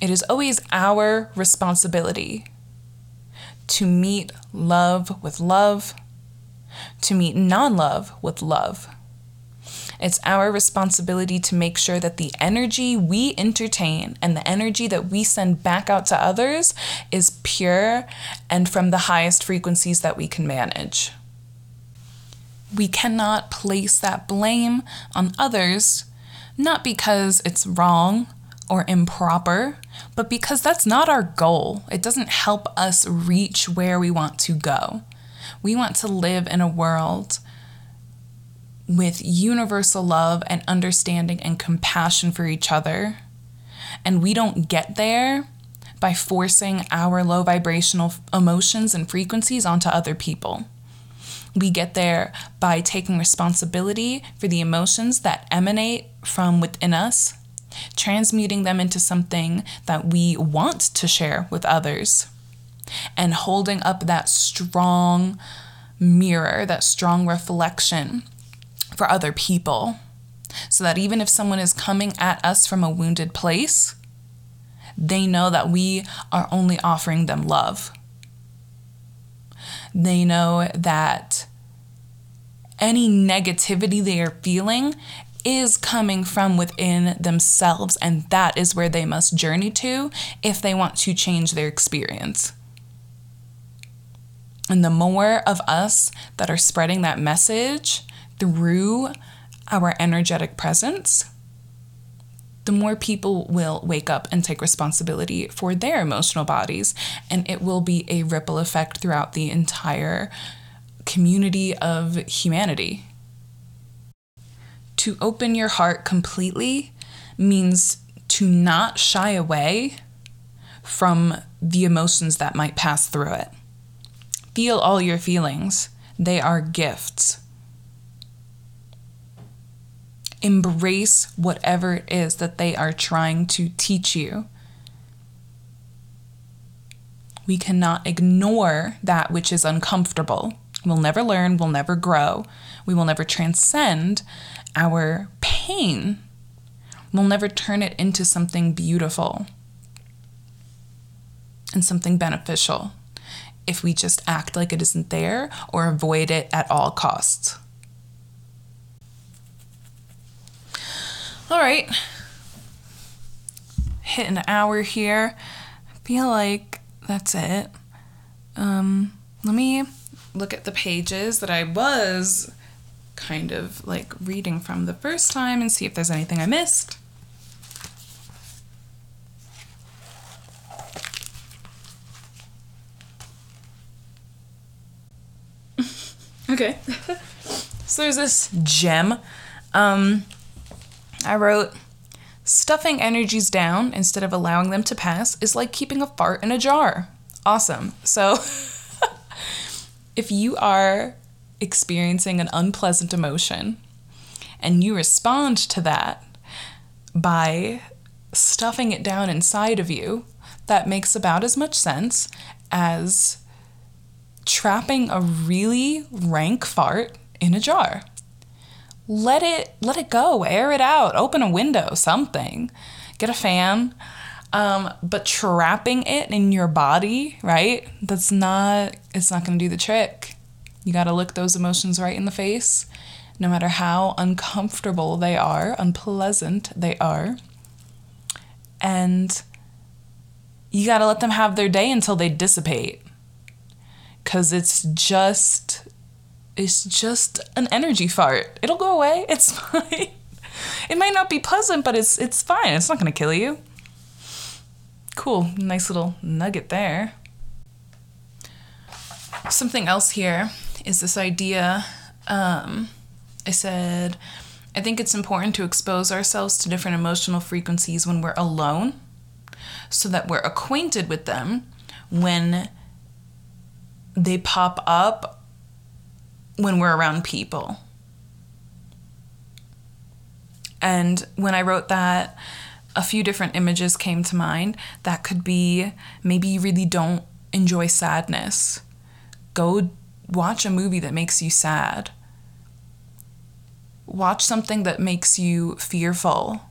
it is always our responsibility to meet love with love, to meet non love with love. It's our responsibility to make sure that the energy we entertain and the energy that we send back out to others is pure and from the highest frequencies that we can manage. We cannot place that blame on others, not because it's wrong or improper, but because that's not our goal. It doesn't help us reach where we want to go. We want to live in a world with universal love and understanding and compassion for each other. And we don't get there by forcing our low vibrational emotions and frequencies onto other people. We get there by taking responsibility for the emotions that emanate from within us transmuting them into something that we want to share with others, and holding up that strong mirror, that strong reflection for other people. So that even if someone is coming at us from a wounded place, they know that we are only offering them love. They know that any negativity they are feeling is coming from within themselves, and that is where they must journey to if they want to change their experience. And the more of us that are spreading that message through our energetic presence, the more people will wake up and take responsibility for their emotional bodies. And it will be a ripple effect throughout the entire community of humanity to open your heart completely means to not shy away from the emotions that might pass through it. Feel all your feelings, they are gifts. Embrace whatever it is that they are trying to teach you. We cannot ignore that which is uncomfortable. We'll never learn, we'll never grow, we will never transcend our pain We'll never turn it into something beautiful and something beneficial if we just act like it isn't there or avoid it at all costs. All right, hit an hour here. I feel like that's it. Um, let me look at the pages that I was kind of like reading from the first time and see if there's anything I missed. okay. so there's this gem. Um, I wrote, stuffing energies down instead of allowing them to pass is like keeping a fart in a jar. Awesome. So, if you are experiencing an unpleasant emotion and you respond to that by stuffing it down inside of you, that makes about as much sense as trapping a really rank fart in a jar. Let it let it go, air it out, open a window, something. Get a fan. Um, but trapping it in your body, right? That's not it's not going to do the trick. You got to look those emotions right in the face, no matter how uncomfortable they are, unpleasant they are. And you got to let them have their day until they dissipate. Cuz it's just it's just an energy fart. It'll go away. It's fine. It might not be pleasant, but it's it's fine. It's not going to kill you. Cool. Nice little nugget there. Something else here is this idea. Um, I said, I think it's important to expose ourselves to different emotional frequencies when we're alone so that we're acquainted with them when they pop up when we're around people. And when I wrote that, a few different images came to mind. That could be maybe you really don't enjoy sadness. Go watch a movie that makes you sad. Watch something that makes you fearful.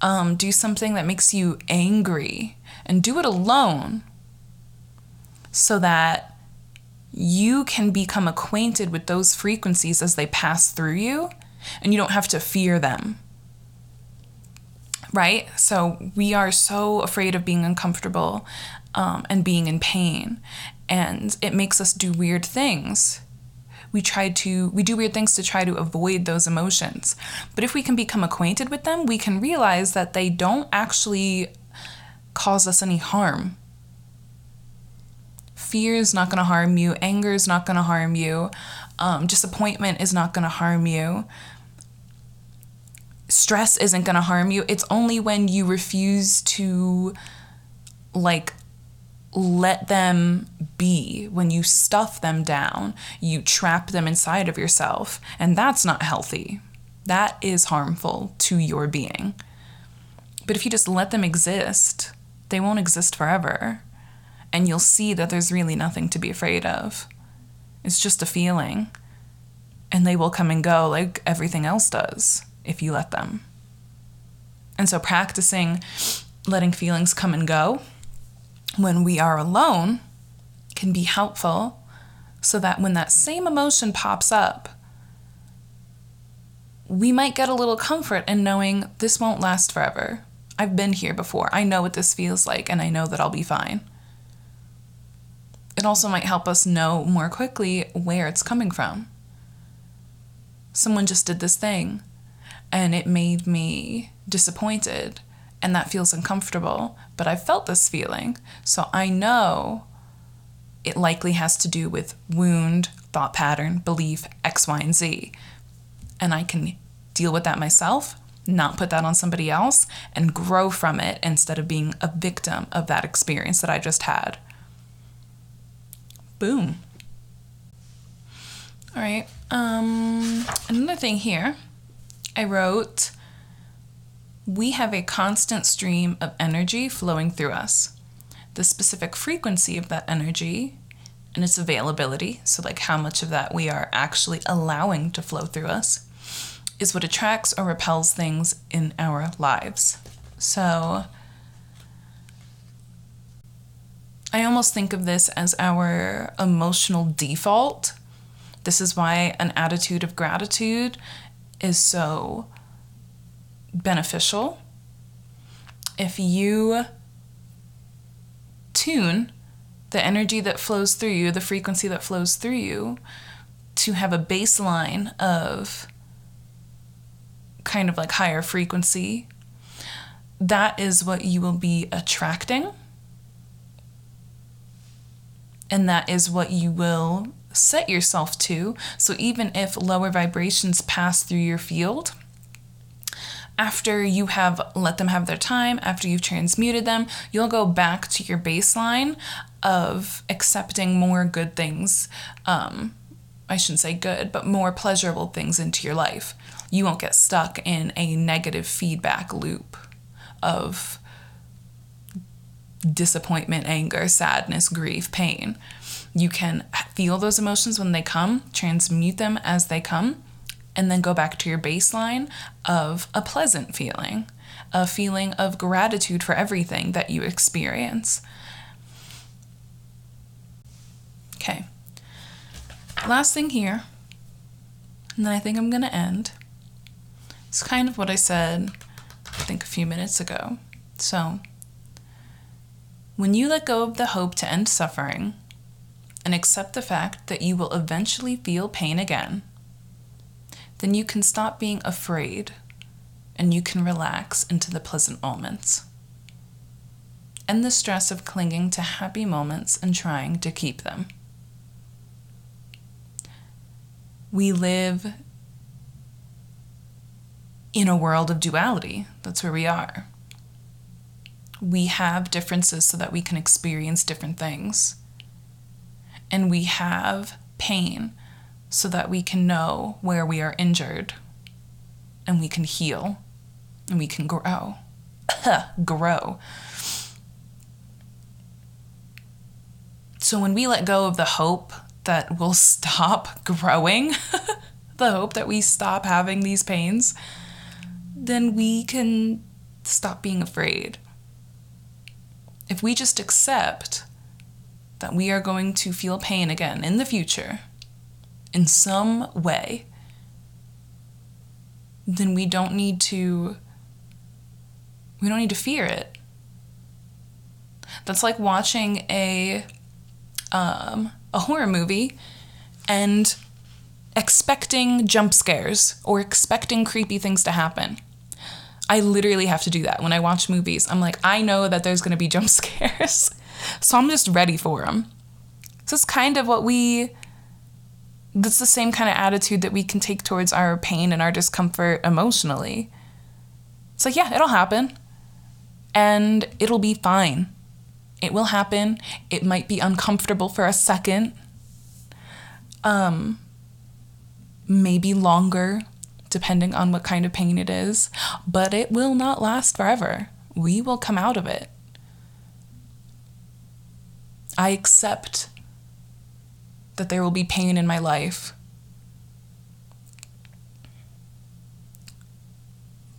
Um, do something that makes you angry and do it alone so that you can become acquainted with those frequencies as they pass through you and you don't have to fear them. Right? So we are so afraid of being uncomfortable um, and being in pain, and it makes us do weird things. We try to we do weird things to try to avoid those emotions. But if we can become acquainted with them, we can realize that they don't actually cause us any harm fear is not going to harm you, anger is not going to harm you, um, disappointment is not going to harm you, stress isn't going to harm you. It's only when you refuse to, like, let them be, when you stuff them down, you trap them inside of yourself, and that's not healthy. That is harmful to your being. But if you just let them exist, they won't exist forever and you'll see that there's really nothing to be afraid of. It's just a feeling. And they will come and go like everything else does if you let them. And so practicing letting feelings come and go when we are alone can be helpful so that when that same emotion pops up, we might get a little comfort in knowing this won't last forever. I've been here before. I know what this feels like, and I know that I'll be fine it also might help us know more quickly where it's coming from. Someone just did this thing and it made me disappointed and that feels uncomfortable, but I felt this feeling. So I know it likely has to do with wound, thought pattern, belief, X, Y, and Z. And I can deal with that myself, not put that on somebody else, and grow from it instead of being a victim of that experience that I just had. Boom. All right. Um, another thing here, I wrote, we have a constant stream of energy flowing through us. The specific frequency of that energy and its availability, so like how much of that we are actually allowing to flow through us, is what attracts or repels things in our lives. So, I almost think of this as our emotional default. This is why an attitude of gratitude is so beneficial. If you tune the energy that flows through you, the frequency that flows through you, to have a baseline of kind of like higher frequency, that is what you will be attracting and that is what you will set yourself to. So even if lower vibrations pass through your field, after you have let them have their time, after you've transmuted them, you'll go back to your baseline of accepting more good things. Um, I shouldn't say good, but more pleasurable things into your life. You won't get stuck in a negative feedback loop of disappointment, anger, sadness, grief, pain. You can feel those emotions when they come, transmute them as they come, and then go back to your baseline of a pleasant feeling, a feeling of gratitude for everything that you experience. Okay. Last thing here, and then I think I'm going to end. It's kind of what I said, I think, a few minutes ago. So, when you let go of the hope to end suffering and accept the fact that you will eventually feel pain again, then you can stop being afraid and you can relax into the pleasant moments. End the stress of clinging to happy moments and trying to keep them. We live in a world of duality. That's where we are. We have differences so that we can experience different things. And we have pain so that we can know where we are injured and we can heal and we can grow. grow. So when we let go of the hope that we'll stop growing, the hope that we stop having these pains, then we can stop being afraid. If we just accept that we are going to feel pain again in the future, in some way, then we don't need to we don't need to fear it. That's like watching a um, a horror movie and expecting jump scares or expecting creepy things to happen. I literally have to do that when I watch movies. I'm like, I know that there's going to be jump scares. so I'm just ready for them. So it's kind of what we that's the same kind of attitude that we can take towards our pain and our discomfort emotionally. It's like, yeah, it'll happen. And it'll be fine. It will happen. It might be uncomfortable for a second. Um maybe longer depending on what kind of pain it is, but it will not last forever. We will come out of it. I accept that there will be pain in my life.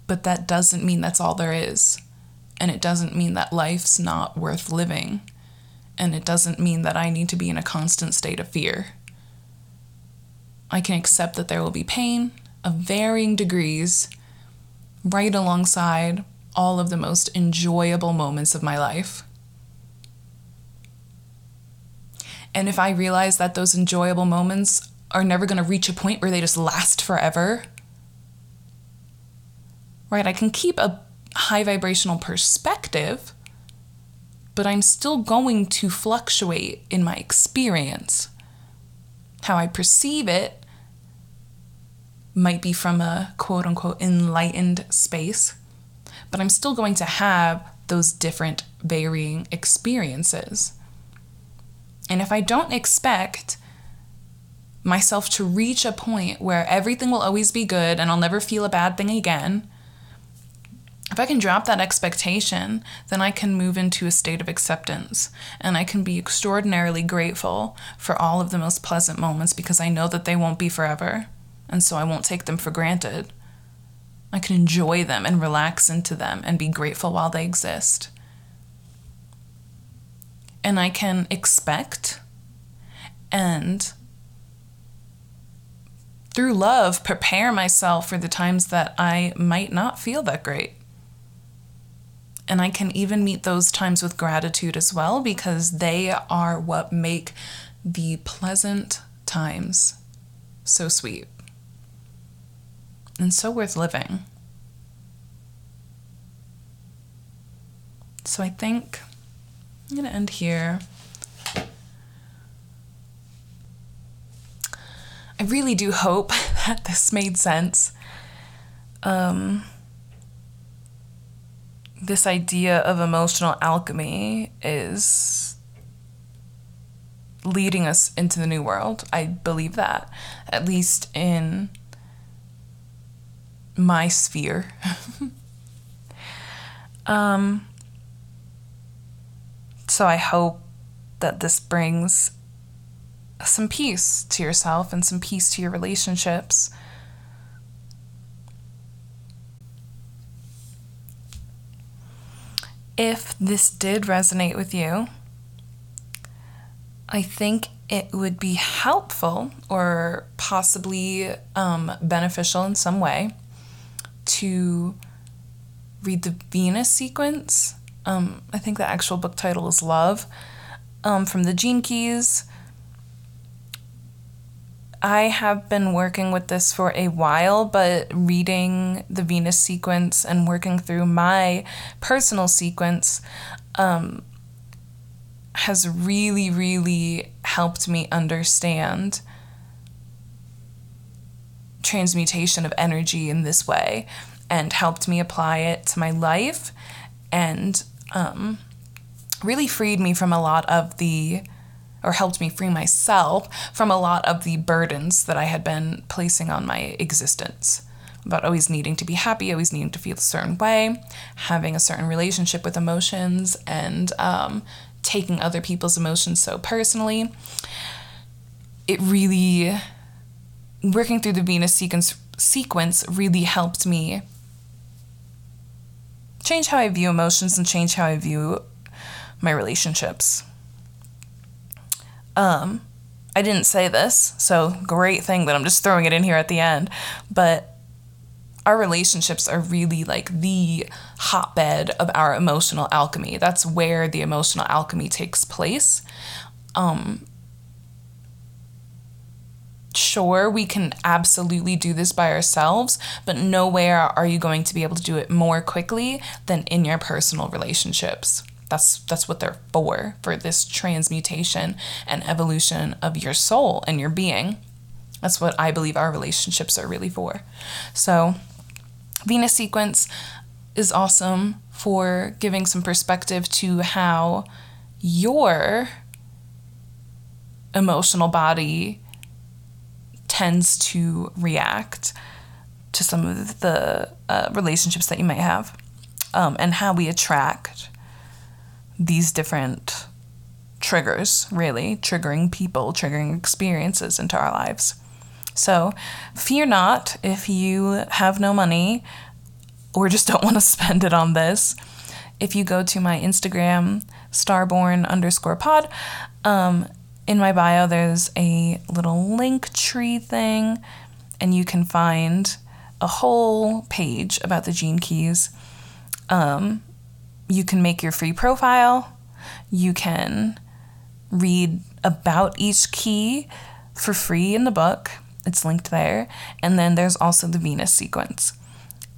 But that doesn't mean that's all there is. And it doesn't mean that life's not worth living. And it doesn't mean that I need to be in a constant state of fear. I can accept that there will be pain of varying degrees right alongside all of the most enjoyable moments of my life. And if I realize that those enjoyable moments are never going to reach a point where they just last forever, right, I can keep a high vibrational perspective, but I'm still going to fluctuate in my experience. How I perceive it might be from a quote unquote enlightened space, but I'm still going to have those different varying experiences. And if I don't expect myself to reach a point where everything will always be good and I'll never feel a bad thing again, if I can drop that expectation, then I can move into a state of acceptance and I can be extraordinarily grateful for all of the most pleasant moments because I know that they won't be forever. And so I won't take them for granted. I can enjoy them and relax into them and be grateful while they exist and I can expect and through love prepare myself for the times that I might not feel that great. And I can even meet those times with gratitude as well because they are what make the pleasant times so sweet and so worth living. So I think I'm going to end here. I really do hope that this made sense. Um, this idea of emotional alchemy is leading us into the new world. I believe that, at least in my sphere. um, so I hope that this brings some peace to yourself and some peace to your relationships. If this did resonate with you, I think it would be helpful or possibly um, beneficial in some way to read the Venus sequence. Um, I think the actual book title is Love um, from the Gene Keys. I have been working with this for a while, but reading the Venus sequence and working through my personal sequence um, has really, really helped me understand transmutation of energy in this way and helped me apply it to my life and um, really freed me from a lot of the or helped me free myself from a lot of the burdens that I had been placing on my existence about always needing to be happy, always needing to feel a certain way, having a certain relationship with emotions, and um, taking other people's emotions so personally. It really, working through the Venus sequence, sequence really helped me change how I view emotions and change how I view my relationships. Um, I didn't say this, so great thing that I'm just throwing it in here at the end. But our relationships are really like the hotbed of our emotional alchemy. That's where the emotional alchemy takes place. Um, sure, we can absolutely do this by ourselves, but nowhere are you going to be able to do it more quickly than in your personal relationships. That's that's what they're for, for this transmutation and evolution of your soul and your being. That's what I believe our relationships are really for. So, Venus sequence is awesome for giving some perspective to how your emotional body tends to react to some of the uh, relationships that you might have um, and how we attract these different triggers, really, triggering people, triggering experiences into our lives. So, fear not if you have no money or just don't want to spend it on this. If you go to my Instagram, starborn underscore pod, um, in my bio, there's a little link tree thing, and you can find a whole page about the gene keys. Um, you can make your free profile. You can read about each key for free in the book. It's linked there. And then there's also the Venus sequence.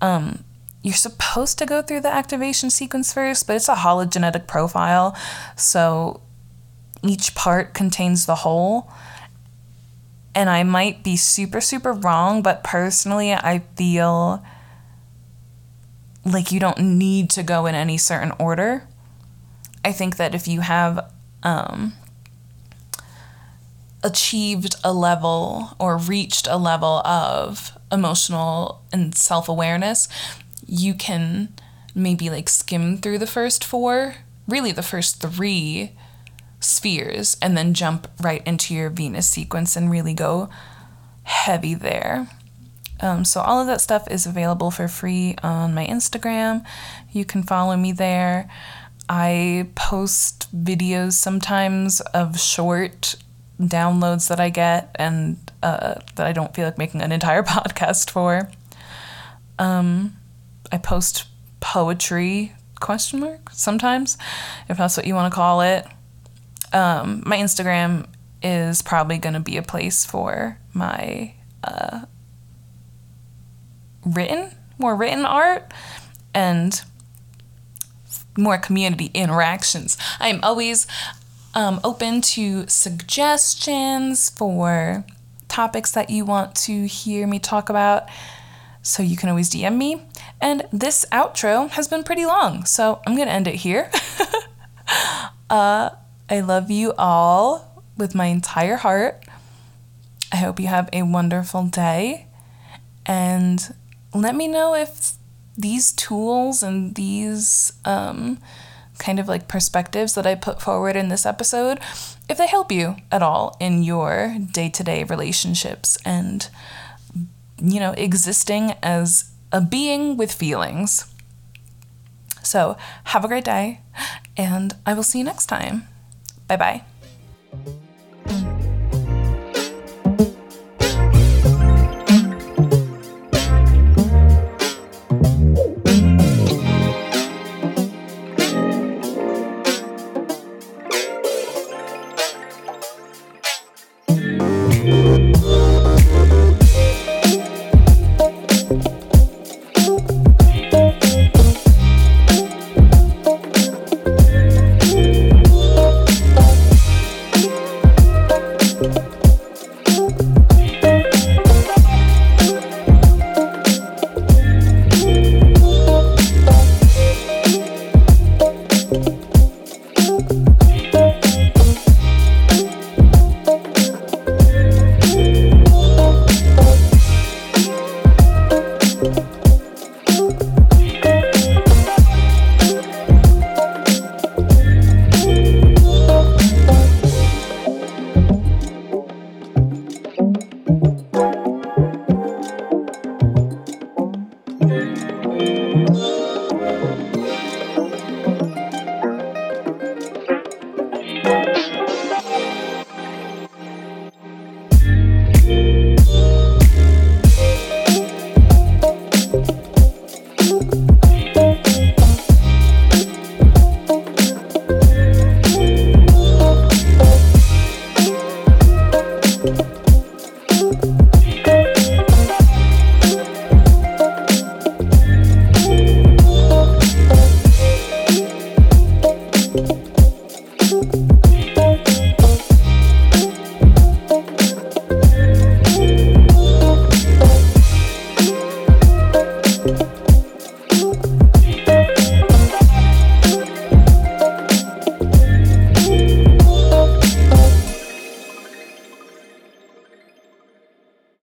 Um, you're supposed to go through the activation sequence first, but it's a hologenetic profile. So each part contains the whole. And I might be super, super wrong, but personally, I feel like you don't need to go in any certain order. I think that if you have um, achieved a level or reached a level of emotional and self awareness, you can maybe like skim through the first four, really the first three spheres, and then jump right into your Venus sequence and really go heavy there. Um, so, all of that stuff is available for free on my Instagram. You can follow me there. I post videos sometimes of short downloads that I get and uh, that I don't feel like making an entire podcast for. Um, I post poetry question mark sometimes, if that's what you want to call it. Um, my Instagram is probably going to be a place for my uh, written, more written art, and more community interactions. I am always um, open to suggestions for topics that you want to hear me talk about. So you can always DM me And this outro has been pretty long, so I'm going to end it here. uh, I love you all with my entire heart. I hope you have a wonderful day. And let me know if these tools and these um, kind of like perspectives that I put forward in this episode, if they help you at all in your day to day relationships and, you know, existing as a being with feelings. So, have a great day, and I will see you next time. Bye bye.